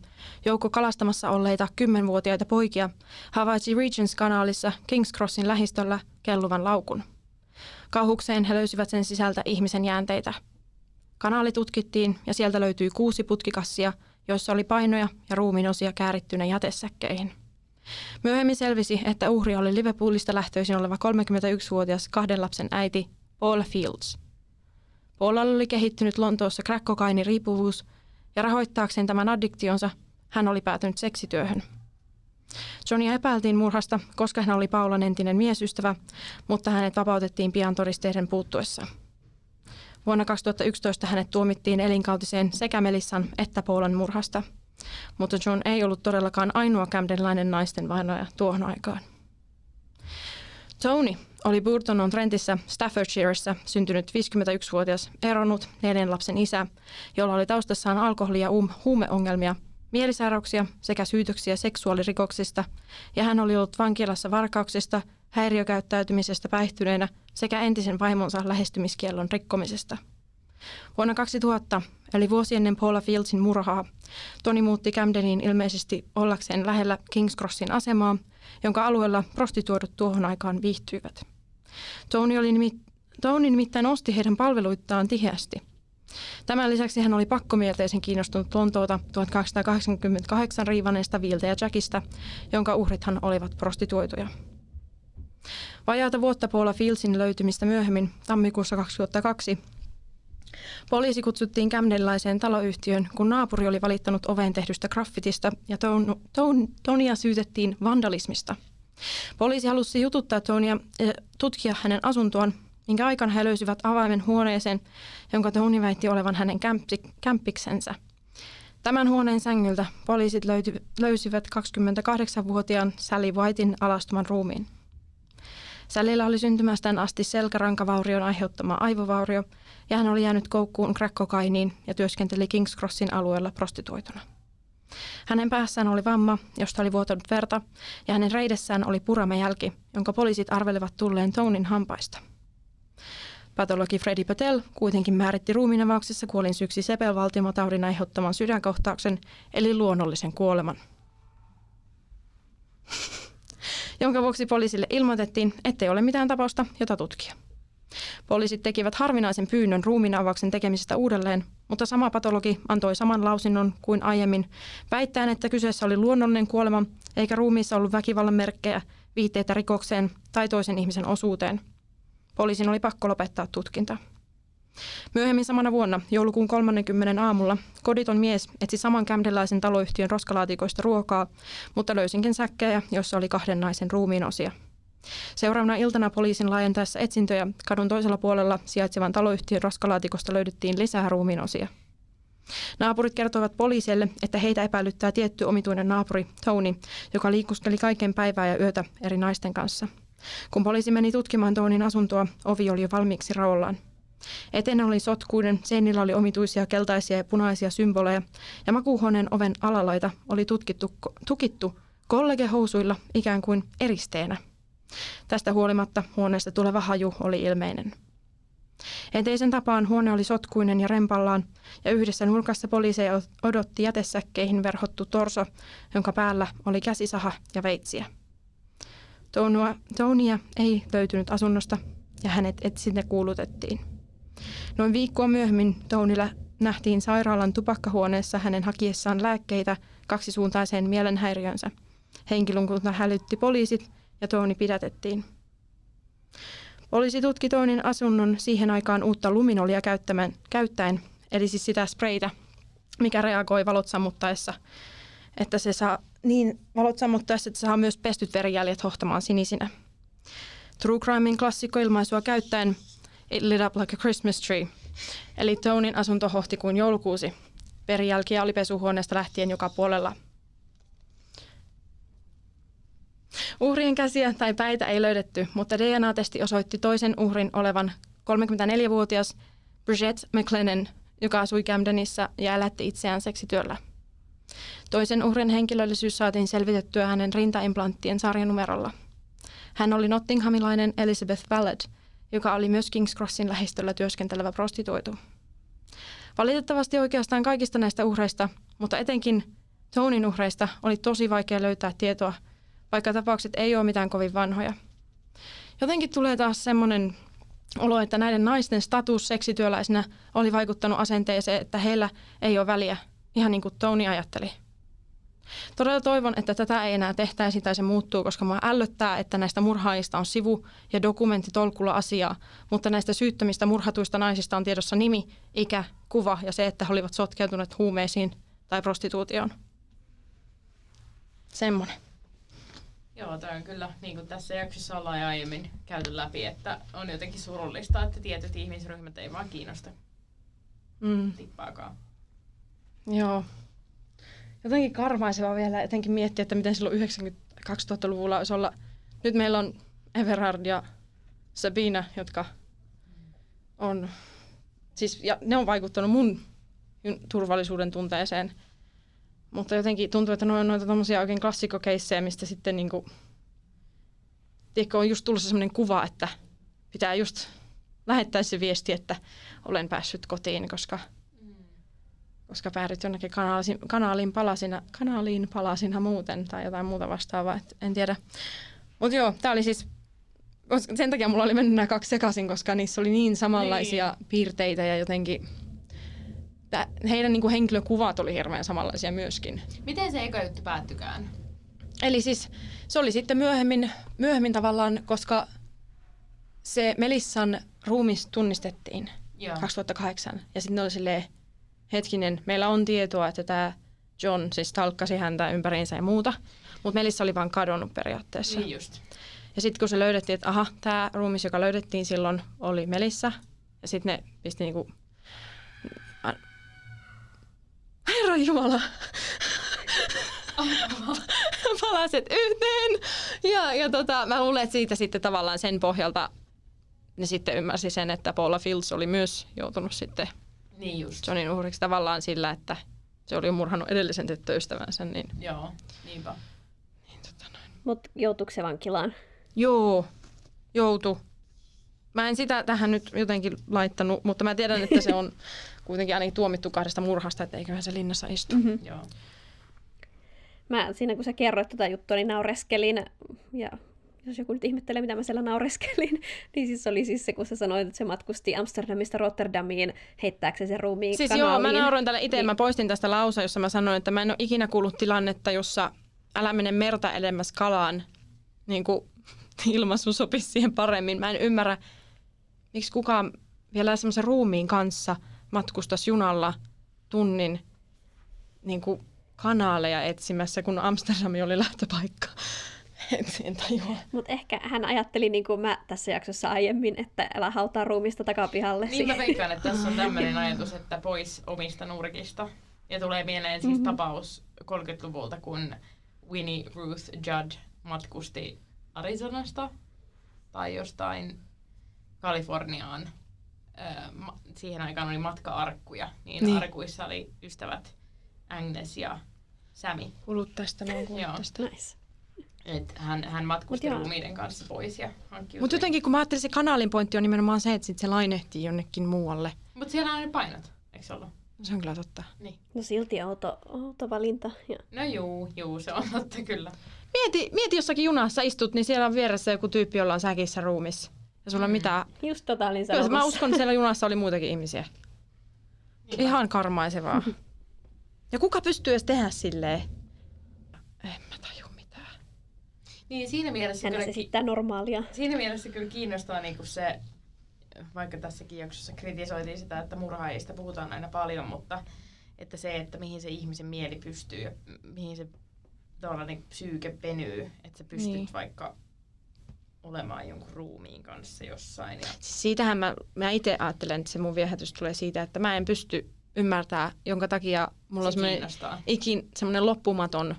joukko kalastamassa olleita 10-vuotiaita poikia havaitsi Regents-kanaalissa King's Crossin lähistöllä kelluvan laukun. Kauhukseen he löysivät sen sisältä ihmisen jäänteitä. Kanaali tutkittiin ja sieltä löytyi kuusi putkikassia, joissa oli painoja ja ruumiinosia käärittynä jätesäkkeihin. Myöhemmin selvisi, että uhri oli Liverpoolista lähtöisin oleva 31-vuotias kahden lapsen äiti Paul Fields. Paulalla oli kehittynyt Lontoossa crack riippuvuus ja rahoittaakseen tämän addiktionsa hän oli päätynyt seksityöhön. Johnia epäiltiin murhasta, koska hän oli Paulan entinen miesystävä, mutta hänet vapautettiin pian todisteiden puuttuessa. Vuonna 2011 hänet tuomittiin elinkautiseen sekä Melissan että Paulan murhasta, mutta John ei ollut todellakaan ainoa kämdenlainen naisten vainoja tuohon aikaan. Tony oli Burton on Trentissä Staffordshireissa syntynyt 51-vuotias eronnut neljän lapsen isä, jolla oli taustassaan alkoholi- ja um- huumeongelmia, mielisairauksia sekä syytöksiä seksuaalirikoksista, ja hän oli ollut vankilassa varkauksista, häiriökäyttäytymisestä päihtyneenä sekä entisen vaimonsa lähestymiskiellon rikkomisesta. Vuonna 2000, eli vuosi ennen Paula Fieldsin murhaa, Toni muutti Camdeniin ilmeisesti ollakseen lähellä Kings Crossin asemaa, jonka alueella prostituodut tuohon aikaan viihtyivät. Tony, oli nimi, Tony nimittäin osti heidän palveluitaan tiheästi. Tämän lisäksi hän oli pakkomielteisen kiinnostunut Lontoota 1288 riivaneesta Viltä ja Jackista, jonka uhrithan olivat prostituoituja. Vajaata vuotta Paula Fieldsin löytymistä myöhemmin, tammikuussa 2002, Poliisi kutsuttiin Camdenlaiseen taloyhtiöön, kun naapuri oli valittanut oveen tehdystä graffitista ja ton, ton, Tonia syytettiin vandalismista. Poliisi halusi jututtaa Tonia ja tutkia hänen asuntoaan, minkä aikana he löysivät avaimen huoneeseen, jonka Tony väitti olevan hänen kämpi, kämpiksensä. Tämän huoneen sängyltä poliisit löyti, löysivät 28-vuotiaan Sally Whitein alastuman ruumiin. Sälillä oli syntymästään asti selkärankavaurion aiheuttama aivovaurio ja hän oli jäänyt koukkuun crack-kokainiin ja työskenteli Kings Crossin alueella prostituoituna. Hänen päässään oli vamma, josta oli vuotanut verta, ja hänen reidessään oli puramejälki, jonka poliisit arvelevat tulleen Tonin hampaista. Patologi Freddy Patel kuitenkin määritti ruumiinavauksessa kuolin syksi sepelvaltimotaudin aiheuttaman sydänkohtauksen, eli luonnollisen kuoleman. jonka vuoksi poliisille ilmoitettiin, ettei ole mitään tapausta, jota tutkia. Poliisit tekivät harvinaisen pyynnön ruumiinavauksen tekemisestä uudelleen, mutta sama patologi antoi saman lausinnon kuin aiemmin, väittäen, että kyseessä oli luonnollinen kuolema, eikä ruumiissa ollut väkivallan merkkejä, viitteitä rikokseen tai toisen ihmisen osuuteen. Poliisin oli pakko lopettaa tutkinta. Myöhemmin samana vuonna, joulukuun 30 aamulla, koditon mies etsi saman kämdelaisen taloyhtiön roskalaatikoista ruokaa, mutta löysinkin säkkejä, joissa oli kahden naisen ruumiin osia. Seuraavana iltana poliisin laajentaessa etsintöjä kadun toisella puolella sijaitsevan taloyhtiön roskalaatikosta löydettiin lisää ruumiinosia. Naapurit kertoivat poliisille, että heitä epäilyttää tietty omituinen naapuri, Tony, joka liikuskeli kaiken päivää ja yötä eri naisten kanssa. Kun poliisi meni tutkimaan Tonin asuntoa, ovi oli jo valmiiksi raollaan. Etenä oli sotkuinen, seinillä oli omituisia keltaisia ja punaisia symboleja, ja makuuhuoneen oven alalaita oli tutkittu, tukittu kollegehousuilla ikään kuin eristeenä. Tästä huolimatta huoneesta tuleva haju oli ilmeinen. Enteisen tapaan huone oli sotkuinen ja rempallaan, ja yhdessä nurkassa poliiseja odotti jätesäkkeihin verhottu torso, jonka päällä oli käsisaha ja veitsiä. Tounua, ei löytynyt asunnosta, ja hänet etsintä kuulutettiin. Noin viikkoa myöhemmin Tounilla nähtiin sairaalan tupakkahuoneessa hänen hakiessaan lääkkeitä kaksisuuntaiseen mielenhäiriönsä. Henkilökunta hälytti poliisit ja Tooni pidätettiin. Poliisi tutki Toonin asunnon siihen aikaan uutta luminolia käyttäen, eli siis sitä spreitä, mikä reagoi valot sammuttaessa, että se saa niin valot sammuttaessa, että se saa myös pestyt verijäljet hohtamaan sinisinä. True Crimein klassikkoilmaisua käyttäen It lit up like a Christmas tree, eli Tonin asunto hohti kuin joulukuusi. Verijälkiä oli pesuhuoneesta lähtien joka puolella Uhrien käsiä tai päitä ei löydetty, mutta DNA-testi osoitti toisen uhrin olevan 34-vuotias Bridget McLennan, joka asui Camdenissa ja elätti itseään seksityöllä. Toisen uhrin henkilöllisyys saatiin selvitettyä hänen rintaimplanttien sarjanumerolla. Hän oli Nottinghamilainen Elizabeth Ballard, joka oli myös King's Crossin lähistöllä työskentelevä prostituoitu. Valitettavasti oikeastaan kaikista näistä uhreista, mutta etenkin Tonin uhreista oli tosi vaikea löytää tietoa vaikka tapaukset ei ole mitään kovin vanhoja. Jotenkin tulee taas semmoinen olo, että näiden naisten status seksityöläisenä oli vaikuttanut asenteeseen, että heillä ei ole väliä, ihan niin kuin Tony ajatteli. Todella toivon, että tätä ei enää tehtäisi tai se muuttuu, koska mua ällöttää, että näistä murhaajista on sivu- ja dokumenttitolkulla asiaa, mutta näistä syyttömistä murhatuista naisista on tiedossa nimi, ikä, kuva ja se, että he olivat sotkeutuneet huumeisiin tai prostituutioon. Semmoinen. Joo, toi on kyllä, niin kuin tässä jaksossa ollaan jo aiemmin käyty läpi, että on jotenkin surullista, että tietyt ihmisryhmät ei vaan kiinnosta mm. tippaakaan. Joo. Jotenkin karmaiseva vielä etenkin miettiä, että miten silloin 90 2000-luvulla olisi olla... Nyt meillä on Everard ja Sabina, jotka on, siis, ja ne on vaikuttanut mun turvallisuuden tunteeseen. Mutta jotenkin tuntuu, että ne on noita tommosia oikein klassikokeissejä, mistä sitten niinku, tiedätkö, on just tullut semmoinen kuva, että pitää just lähettää se viesti, että olen päässyt kotiin, koska, koska päädyt jonnekin kanaaliin, kanaaliin, palasina, kanaaliin palasina muuten tai jotain muuta vastaavaa, et en tiedä. Mutta joo, tämä oli siis, sen takia mulla oli mennyt nämä kaksi sekaisin, koska niissä oli niin samanlaisia niin. piirteitä ja jotenkin tää, heidän niin kuin henkilökuvat oli hirveän samanlaisia myöskin. Miten se eka juttu päättykään? Eli siis se oli sitten myöhemmin, myöhemmin tavallaan, koska se Melissan ruumis tunnistettiin Joo. 2008. Ja sitten oli silleen, hetkinen, meillä on tietoa, että tämä John siis talkkasi häntä ympäriinsä ja muuta. Mutta Melissa oli vaan kadonnut periaatteessa. Niin just. Ja sitten kun se löydettiin, että aha, tämä ruumis, joka löydettiin silloin, oli Melissa. Ja sitten ne pisti niinku... Herra Jumala! Palaset yhteen! Ja, ja tota, mä luulen, että siitä sitten tavallaan sen pohjalta ne sitten ymmärsi sen, että Paula Fields oli myös joutunut sitten Niin just. Johnin uhriksi tavallaan sillä, että se oli murhannut edellisen tyttöystävänsä. Niin, Joo, niinpä. niin tota noin. Mutta joutuiko se vankilaan? Joo, joutu. Mä en sitä tähän nyt jotenkin laittanut, mutta mä tiedän, että se on kuitenkin ainakin tuomittu kahdesta murhasta, että eiköhän se linnassa istu. Mm-hmm. Joo. Mä siinä kun sä kerroit tätä juttua, niin naureskelin. Ja jos joku nyt ihmettelee, mitä mä siellä naureskelin, niin siis oli siis se, kun sä sanoit, että se matkusti Amsterdamista Rotterdamiin heittääkseen sen ruumiin Siis kanaaliin. joo, mä nauroin tälle itse, Niin. mä poistin tästä lause, jossa mä sanoin, että mä en ole ikinä kuullut tilannetta, jossa älä mene merta edemmäs kalaan, niin kuin ilmaisu sopisi siihen paremmin. Mä en ymmärrä, miksi kukaan vielä semmoisen ruumiin kanssa matkustaisi junalla tunnin niin kuin kanaaleja etsimässä, kun Amsterdam oli lähtöpaikka. En, en tajua. Mutta ehkä hän ajatteli, niin kuin mä tässä jaksossa aiemmin, että älä hautaa ruumista takapihalle. Niin mä veikkaan, että tässä on tämmöinen ajatus, että pois omista nurkista. Ja tulee mieleen siis Mhm. tapaus 30-luvulta, kun Winnie Ruth Judd matkusti Arizonasta tai jostain Kaliforniaan. Siihen aikaan oli matka-arkkuja, niin, Niin. arkuissa oli ystävät Agnes ja Sammy. Kuulut tästä, mä oon kuullut Joo. tästä. Nice. Et hän, hän matkusti Mut joo. ruumiiden kanssa pois ja hankkiutui. Mutta jotenkin kun mä ajattelin, se kanaalin pointti on nimenomaan se, että sit se lainehtii jonnekin muualle. Mut siellä on ne painot, eikö se ollut? No, se on kyllä totta. Niin. No silti outo, outo valinta. Ja No juu, juu, se on totta kyllä. Mieti, mieti jossakin junassa istut, niin siellä on vieressä joku tyyppi, jolla on säkissä ruumissa. Ja sulla on Mm. mitään... just tota olin Kyllä, mä uskon, että siellä junassa oli muitakin ihmisiä. Ihan karmaisevaa. Ja kuka pystyy edes tehdä silleen? En mä taju mitään. Niin siinä mielessä, Hän kyllä, ki- esittää normaalia. siinä mielessä kyllä kiinnostaa niinku se, vaikka tässäkin jaksossa kritisoitiin sitä, että murhaajista puhutaan aina paljon, mutta että se, että mihin se ihmisen mieli pystyy ja mihin se tuollainen psyyke venyy, että sä pystyt niin. vaikka olemaan jonkun ruumiin kanssa jossain. Ja... Siis siitähän mä, mä itse ajattelen, että se mun viehätys tulee siitä, että mä en pysty ymmärtää, jonka takia mulla on Se semmoinen kiinnostaa. ikin semmoinen loppumaton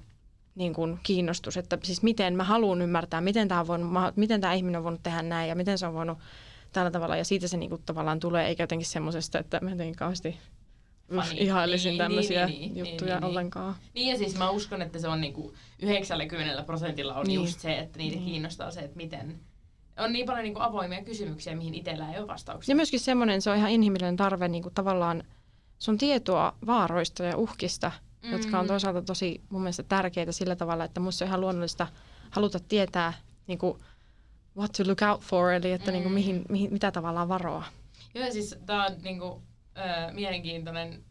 niin kuin kiinnostus, että siis miten mä haluan ymmärtää, miten tämä, on voinut, miten tämä ihminen on voinut tehdä näin ja miten se on voinut tällä tavalla. Ja siitä se niin kuin tavallaan tulee, eikä jotenkin semmoisesta, että mä jotenkin kauheasti Fani. ihailisin Niin, tämmöisiä niin, niin, juttuja niin, niin. ollenkaan. Niin ja siis mä uskon, että se on niinku 90 prosentilla on Niin. niin. just se, että niitä Niin. niin. kiinnostaa se, että miten... On niin paljon niinku avoimia kysymyksiä, mihin itsellä ei ole vastauksia. Ja myöskin semmoinen, se on ihan inhimillinen tarve niin kuin tavallaan, se on tietoa vaaroista ja uhkista, mm. jotka on Mm. toisaalta tosi mun mielestä tärkeitä sillä tavalla, että musta on ihan luonnollista haluta tietää niin kuin, what to look out for, eli että niin kuin, Mm. mihin, mihin, mitä tavallaan varoa. Joo, siis tää on niinku, ö, mielenkiintoinen,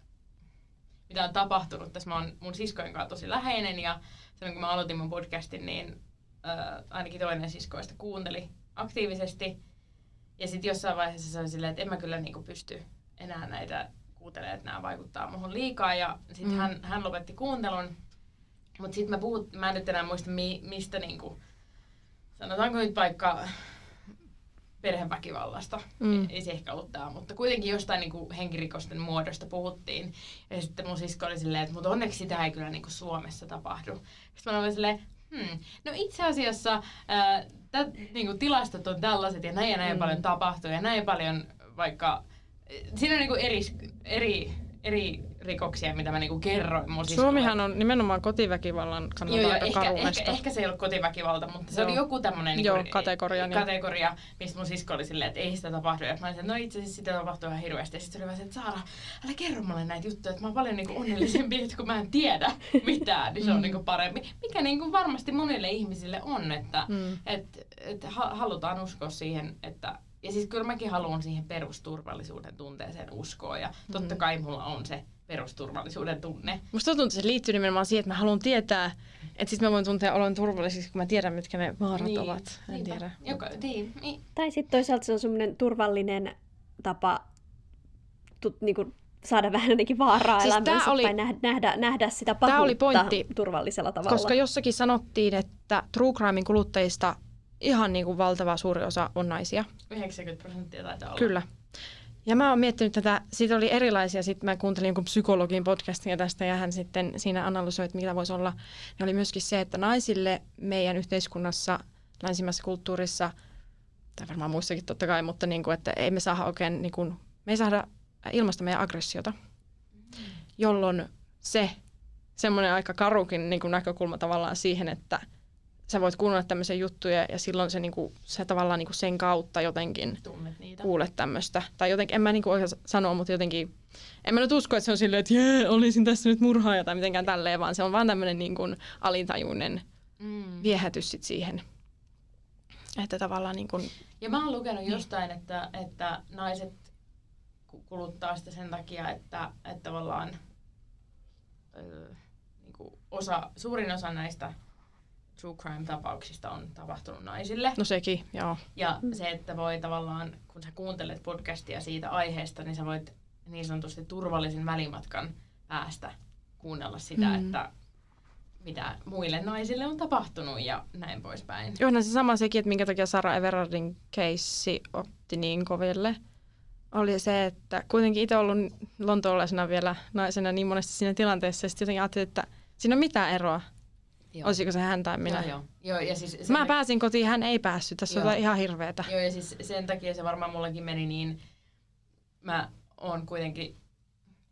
mitä on tapahtunut. Tässä mä oon mun siskojen kanssa tosi läheinen ja silloin kun mä aloitin mun podcastin, niin ö, ainakin toinen siskoista kuunteli aktiivisesti. Ja sitten jossain vaiheessa se oli silleen, että en mä kyllä niinku pysty enää näitä kuuntelemaan, että nämä vaikuttaa muhun liikaa. Ja sitten mm. hän, hän lopetti kuuntelun. Mutta sitten mä puhut, mä en nyt enää muista mi, mistä niinku, sanotaanko nyt vaikka perheväkivallasta. Mm. Ei se ehkä ollut tämä, mutta kuitenkin jostain niinku henkirikosten muodosta puhuttiin. Ja sitten mun sisko oli silleen, että mutta onneksi sitä ei kyllä niinku Suomessa tapahdu. Sitten mä olin silleen, Hmm. No itse asiassa äh, tät, niinku, tilastot on tällaiset ja näin ja näin Mm. paljon tapahtuu ja näin paljon vaikka... Siinä on niinku eri, eri, eri rikoksia, mitä mä niinku kerroin mun. Suomihan on nimenomaan kotiväkivallan kannalta Joo, aika ehkä, ehkä, ehkä, se ei ollut kotiväkivalta, mutta se Joo. oli joku tämmöinen Joo, kategoria, niin. kategoria mistä mun sisko oli silleen, että ei sitä tapahdu. Ja mä olin, että no itse asiassa sitä tapahtuu ihan hirveästi. Ja sitten se oli vaan se, että Saara, älä kerro mulle näitä juttuja, että mä oon paljon niinku onnellisempi, että kun mä en tiedä mitään, niin se on Mm. niinku parempi. Mikä niinku varmasti monille ihmisille on, että Mm. et, et ha- halutaan uskoa siihen, että ja siis kyllä mäkin haluan siihen perusturvallisuuden tunteeseen uskoa ja totta Mhm. kai mulla on se perusturvallisuuden tunne. Musta tuntuu, että se liittyy nimenomaan siihen, että mä haluan tietää, että sit mä voin tuntea olon turvalliseksi, kun mä tiedän, mitkä ne vaarat Niin, ovat. En niinpä. tiedä. Joka, niin, niin. Tai sitten toisaalta se on semmoinen turvallinen tapa tu, niinku, saada vähän jotenkin vaaraa Siis elämäänsä tää oli- tai nähdä, nähdä, nähdä sitä Tää pahuutta oli pointti, turvallisella tavalla. Koska jossakin sanottiin, että True Crimein kuluttajista ihan niin kuin valtava suuri osa on naisia. 90 prosenttia taitaa olla. Kyllä. Ja mä oon miettinyt tätä, siitä oli erilaisia, sitten mä kuuntelin jonkun psykologin podcastia tästä ja hän sitten siinä analysoi, että mitä voisi olla. Ja oli myöskin se, että naisille meidän yhteiskunnassa, länsimässä kulttuurissa, tai varmaan muissakin totta kai, mutta niin kuin, että ei me saada oikein, niin kuin, me ei saada ilmaista meidän aggressiota, jolloin se semmoinen aika karukin niin kuin näkökulma tavallaan siihen, että sä voit kuunnella tämmöisiä juttuja ja silloin se, niin kuin, se tavallaan niin kuin sen kautta jotenkin Tunnet niitä. kuule tämmöistä. Tai jotenkin, en mä niinku oikein sanoa, mutta jotenkin, en mä nyt usko, että se on silleen, että jee, olisin tässä nyt murhaaja tai mitenkään tälleen, vaan se on vaan tämmöinen niin kuin alintajuinen Mm. viehätys sit siihen. Että tavallaan niin kuin, Ja mä oon lukenut jostain, että, että naiset ku- kuluttaa sitä sen takia, että, että tavallaan öö, niin osa, suurin osa näistä true crime-tapauksista on tapahtunut naisille. no sekin, joo. Ja se, että voi tavallaan, kun sä kuuntelet podcastia siitä aiheesta, niin sä voit niin sanotusti turvallisen välimatkan päästä kuunnella sitä, Mm. että mitä muille naisille on tapahtunut ja näin poispäin. Joo, se sama sekin, että minkä takia Sara Everardin keissi otti niin koville, oli se, että kuitenkin itse ollut lontoolaisena vielä naisena niin monesti siinä tilanteessa, ja sitten jotenkin ajattelin, että siinä on mitään eroa, Joo. olisiko se hän tai minä. Joo, joo. joo ja siis sen Mä takia- pääsin kotiin, hän ei päässyt. Tässä Joo. on ihan hirveetä. Joo, ja siis sen takia se varmaan mullakin meni niin, mä oon kuitenkin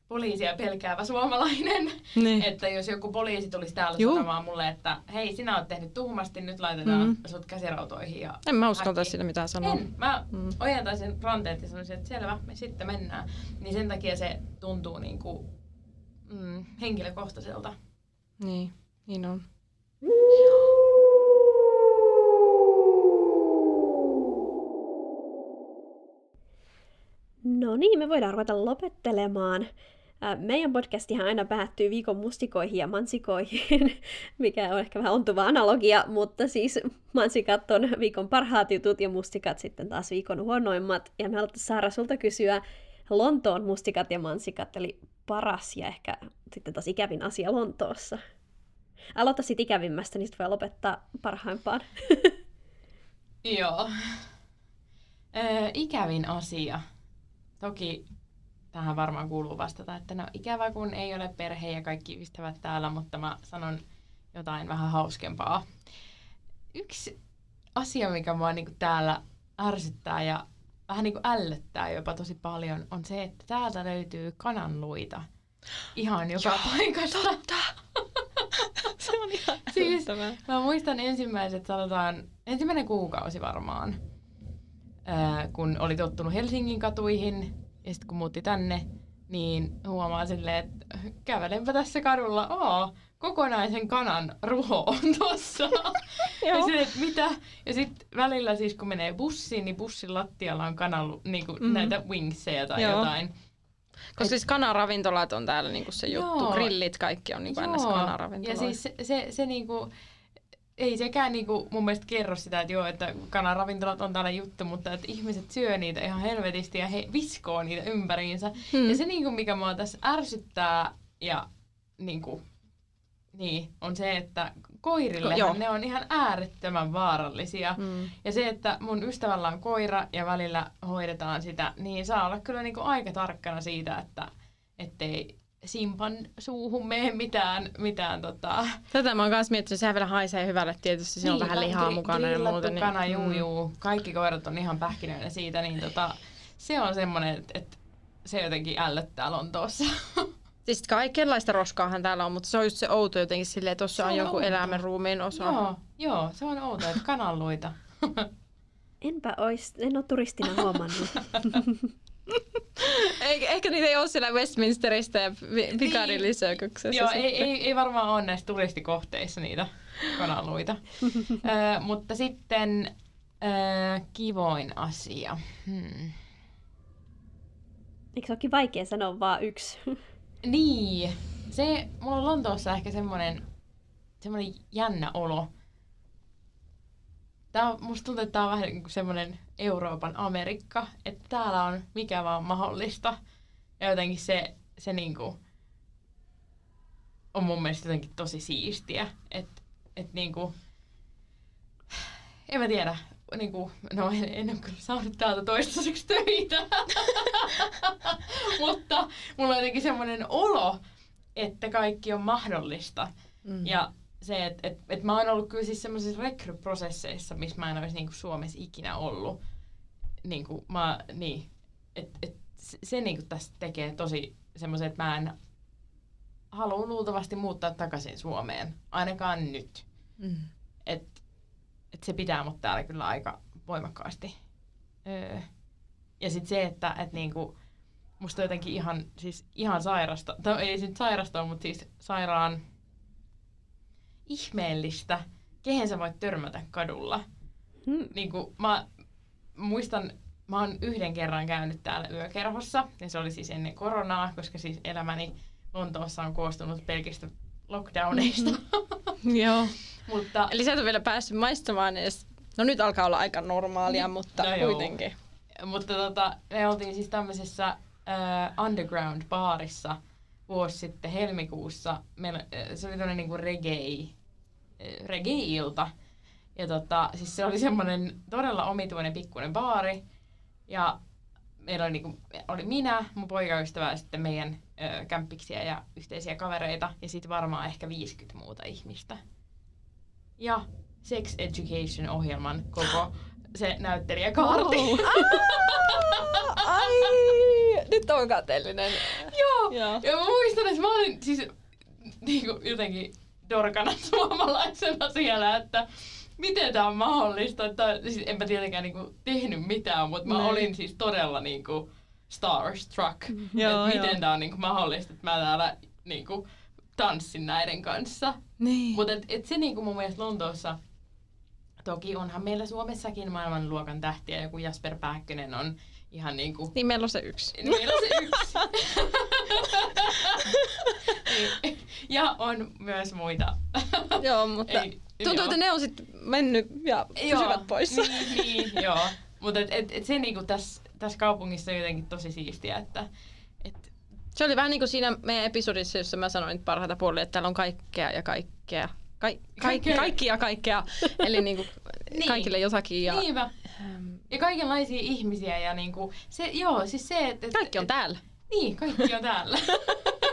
poliisia pelkäävä suomalainen, Niin. että jos joku poliisi tulisi täällä Juu. sanomaan mulle, että hei, sinä oot tehnyt tuhmasti, nyt laitetaan Mm. sut käsirautoihin ja En mä uskalta äkkiä. sille mitään sanoa. En. Mä Mm. ojentaisin ranteet ja sanoisin, että selvä, me sitten mennään. Niin sen takia se tuntuu niinku, mm, henkilökohtaiselta. Niin, niin on. No niin, me voidaan ruveta lopettelemaan. Meidän podcastihan aina päättyy viikon mustikoihin ja mansikoihin, mikä on ehkä vähän ontuva analogia, mutta siis mansikat on viikon parhaat jutut ja mustikat sitten taas viikon huonoimmat. Ja me haluttaisiin Saara sulta kysyä Lontoon mustikat ja mansikat, eli paras ja ehkä sitten taas ikävin asia Lontoossa. Aloita sitten ikävimmästä, niin sitten voi lopettaa parhaimpaan. Joo. Öö, ikävin asia. Toki tähän varmaan kuuluu vastata, että no ikävä kun ei ole perhe ja kaikki ystävät täällä, mutta mä sanon jotain vähän hauskempaa. Yksi asia, mikä mua niinku täällä ärsyttää ja vähän niinku ällöttää jopa tosi paljon, on se, että täältä löytyy kananluita. Ihan joka paikasta. Se on ihan Siis-. Mä muistan ensimmäiset, sanotaan, ensimmäinen kuukausi varmaan, ää, kun oli tottunut Helsingin katuihin ja sitten kun muutti tänne, niin huomaa silleen, että kävelenpä tässä kadulla, aa, kokonaisen kanan ruho on tossa. ja sitten, että mitä? Ja sitten välillä siis kun menee bussiin, niin bussin lattialla on kanan, niinku Mhm. näitä wingsejä tai Joo. jotain. Koska siis kanaravintolat on täällä niinku se juttu. Joo. Grillit kaikki on niinku ns. Ja kanaravintoloita. siis se, se, se niinku, ei sekään niinku mun mielestä kerro sitä, että joo, että kanaravintolat on täällä juttu, mutta että ihmiset syö niitä ihan helvetisti ja he viskoo niitä ympäriinsä. Hmm. Ja se niinku, mikä mua tässä ärsyttää ja niinku, niin, on se, että koirille Joo. ne on ihan äärettömän vaarallisia. Mm. Ja se, että mun ystävällä on koira ja välillä hoidetaan sitä, niin saa olla kyllä niinku aika tarkkana siitä, että ettei simpan suuhun mene mitään, mitään tota... Tätä mä oon kanssa miettinyt, sehän vielä haisee hyvälle tietysti, siinä on vähän lihaa gri- mukana ja muuta. Niin, kana, juu, juu. Kaikki koirat on ihan pähkinöinä siitä, niin tota, se on semmoinen, että et se jotenkin ällöttää Lontoossa. Siis kaikenlaista roskaahan täällä on, mutta se on just se outo jotenkin silleen, että tuossa on, on jonkun outo. eläimen ruumiin osa. joo, joo, se on outoa, että kananluita. Enpä ois, en ole turistina huomannut. Eikä, ehkä niitä ei ole siellä Westminsteristä ja Piccadilly Niin. Joo, ei, ei, ei varmaan ole näissä turistikohteissa niitä kananluita. ö, mutta sitten ö, kivoin asia. Hmm. Eikö se olekin vaikea sanoa vaan yksi? Niin, se, mulla on Lontoossa ehkä semmoinen, semmoinen jännä olo. Tää on, musta tuntuu, että tää on vähän niin kuin semmoinen Euroopan Amerikka, että täällä on mikä vaan mahdollista. Ja jotenkin se, se niinku on mun mielestä jotenkin tosi siistiä. Että et niinku, en mä tiedä, niinku, no en, en ole kyllä saanut täältä toistaiseksi töitä. Mutta mulla on jotenkin semmoinen olo, että kaikki on mahdollista. Mm. Ja se, että et, et mä oon ollut kyllä siis semmoisissa rekryprosesseissa, missä mä en olisi niinku Suomessa ikinä ollut. Niinku, mä, niin, et, et, se, se niinku tästä tekee tosi semmoisen, että mä en halua luultavasti muuttaa takaisin Suomeen. Ainakaan nyt. Mm. Et, et se pitää mut täällä kyllä aika voimakkaasti. Öö. Ja sitten se, että et niinku, musta on jotenkin ihan, siis ihan sairasta, tai ei siis sairasta mutta siis sairaan ihmeellistä, kehen sä voit törmätä kadulla. Hmm. Niin kuin mä muistan, mä oon yhden kerran käynyt täällä yökerhossa, ja se oli siis ennen koronaa, koska siis elämäni Lontoossa on koostunut pelkistä lockdowneista. Joo. mutta Eli sä et ole vielä päässyt maistamaan edes. No nyt alkaa olla aika normaalia, Niin. mutta No joo. kuitenkin. Mutta tota, me oltiin siis tämmöisessä äh, underground-baarissa vuosi sitten helmikuussa. Meillä, äh, se oli tämmöinen niinku reggae, äh, reggae-ilta. Ja tota, siis se oli semmoinen todella omituinen pikkuinen baari. Ja meillä oli, niinku, oli minä, mun poikaystävä ja sitten meidän ö, kämppiksiä ja yhteisiä kavereita. Ja sitten varmaan ehkä 50 muuta ihmistä. Ja Sex Education-ohjelman koko se näyttelijäkaarti. Oh. Ai, nyt on kateellinen. Joo. Joo. Ja mä muistan, että mä olin siis niinku jotenkin dorkana suomalaisena siellä, että miten tämä on mahdollista. Että, siis enpä tietenkään niinku tehnyt mitään, mutta mä Niin. olin siis todella niinku starstruck. Joo, että miten tämä on niinku mahdollista, että mä täällä niinku tanssin näiden kanssa. Niin. Mutta et, et se niinku mun mielestä Lontoossa, toki onhan meillä Suomessakin maailmanluokan tähtiä, joku Jasper Pääkkönen on ihan niinku Niin meillä on se yksi. niin Meillä on se yksi. Ja on myös muita. Joo, mutta Ei, tuntuu, joo. että ne on sitten mennyt ja pysyvät poissa. Niin, niin joo. Mutta et, et, et se niinku tässä täs kaupungissa on jotenkin tosi siistiä, että et, Se oli vähän niin kuin siinä meidän episodissa, jossa mä sanoin parhaita puolia, että täällä on kaikkea ja kaikkea. Ka- ka- Kaikkea. kaikki ja kaikkea. Eli niin kuin Niin. kaikille jotakin. Ja, niinpä. ähm, Ja kaikenlaisia ihmisiä ja niinku, se, joo, siis se, että... et- kaikki on et- täällä. Niin, kaikki on täällä.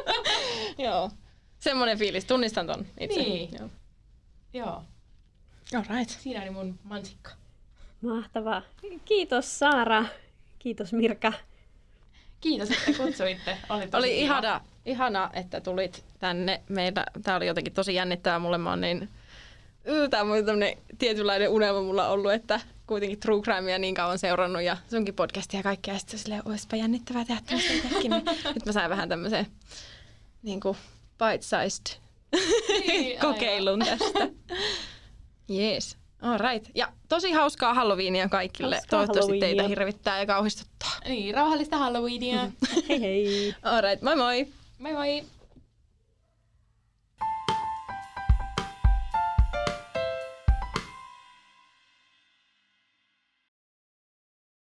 Joo. Semmoinen fiilis, tunnistan ton itse. Niin. Joo. joo, All right. siinä oli mun mansikka. Mahtavaa. Kiitos Saara. Kiitos Mirka. Kiitos, että kutsuitte. Oli, tosi Oli ihana, ihana, että tulit tänne. Meillä, tää oli jotenkin tosi jännittävää mulle. Mä oon niin, Tämä on tämmönen tietynlainen unelma mulla ollut, että kuitenkin True Crimea niin kauan seurannut ja sunkin podcastia ja kaikkea. Ja sitten silleen, olisipa jännittävää tehdä tämmöistä. Niin nyt mä sain vähän tämmöisen niin kuin bite-sized Niin, aivan. kokeilun tästä. Jees. All right. Ja tosi hauskaa Halloweenia kaikille. Hauskaa Toivottavasti teitä Halloweenia. hirvittää ja kauhistuttaa. Niin, rauhallista Halloweenia. Hei hei. All right. Moi moi! moi moi!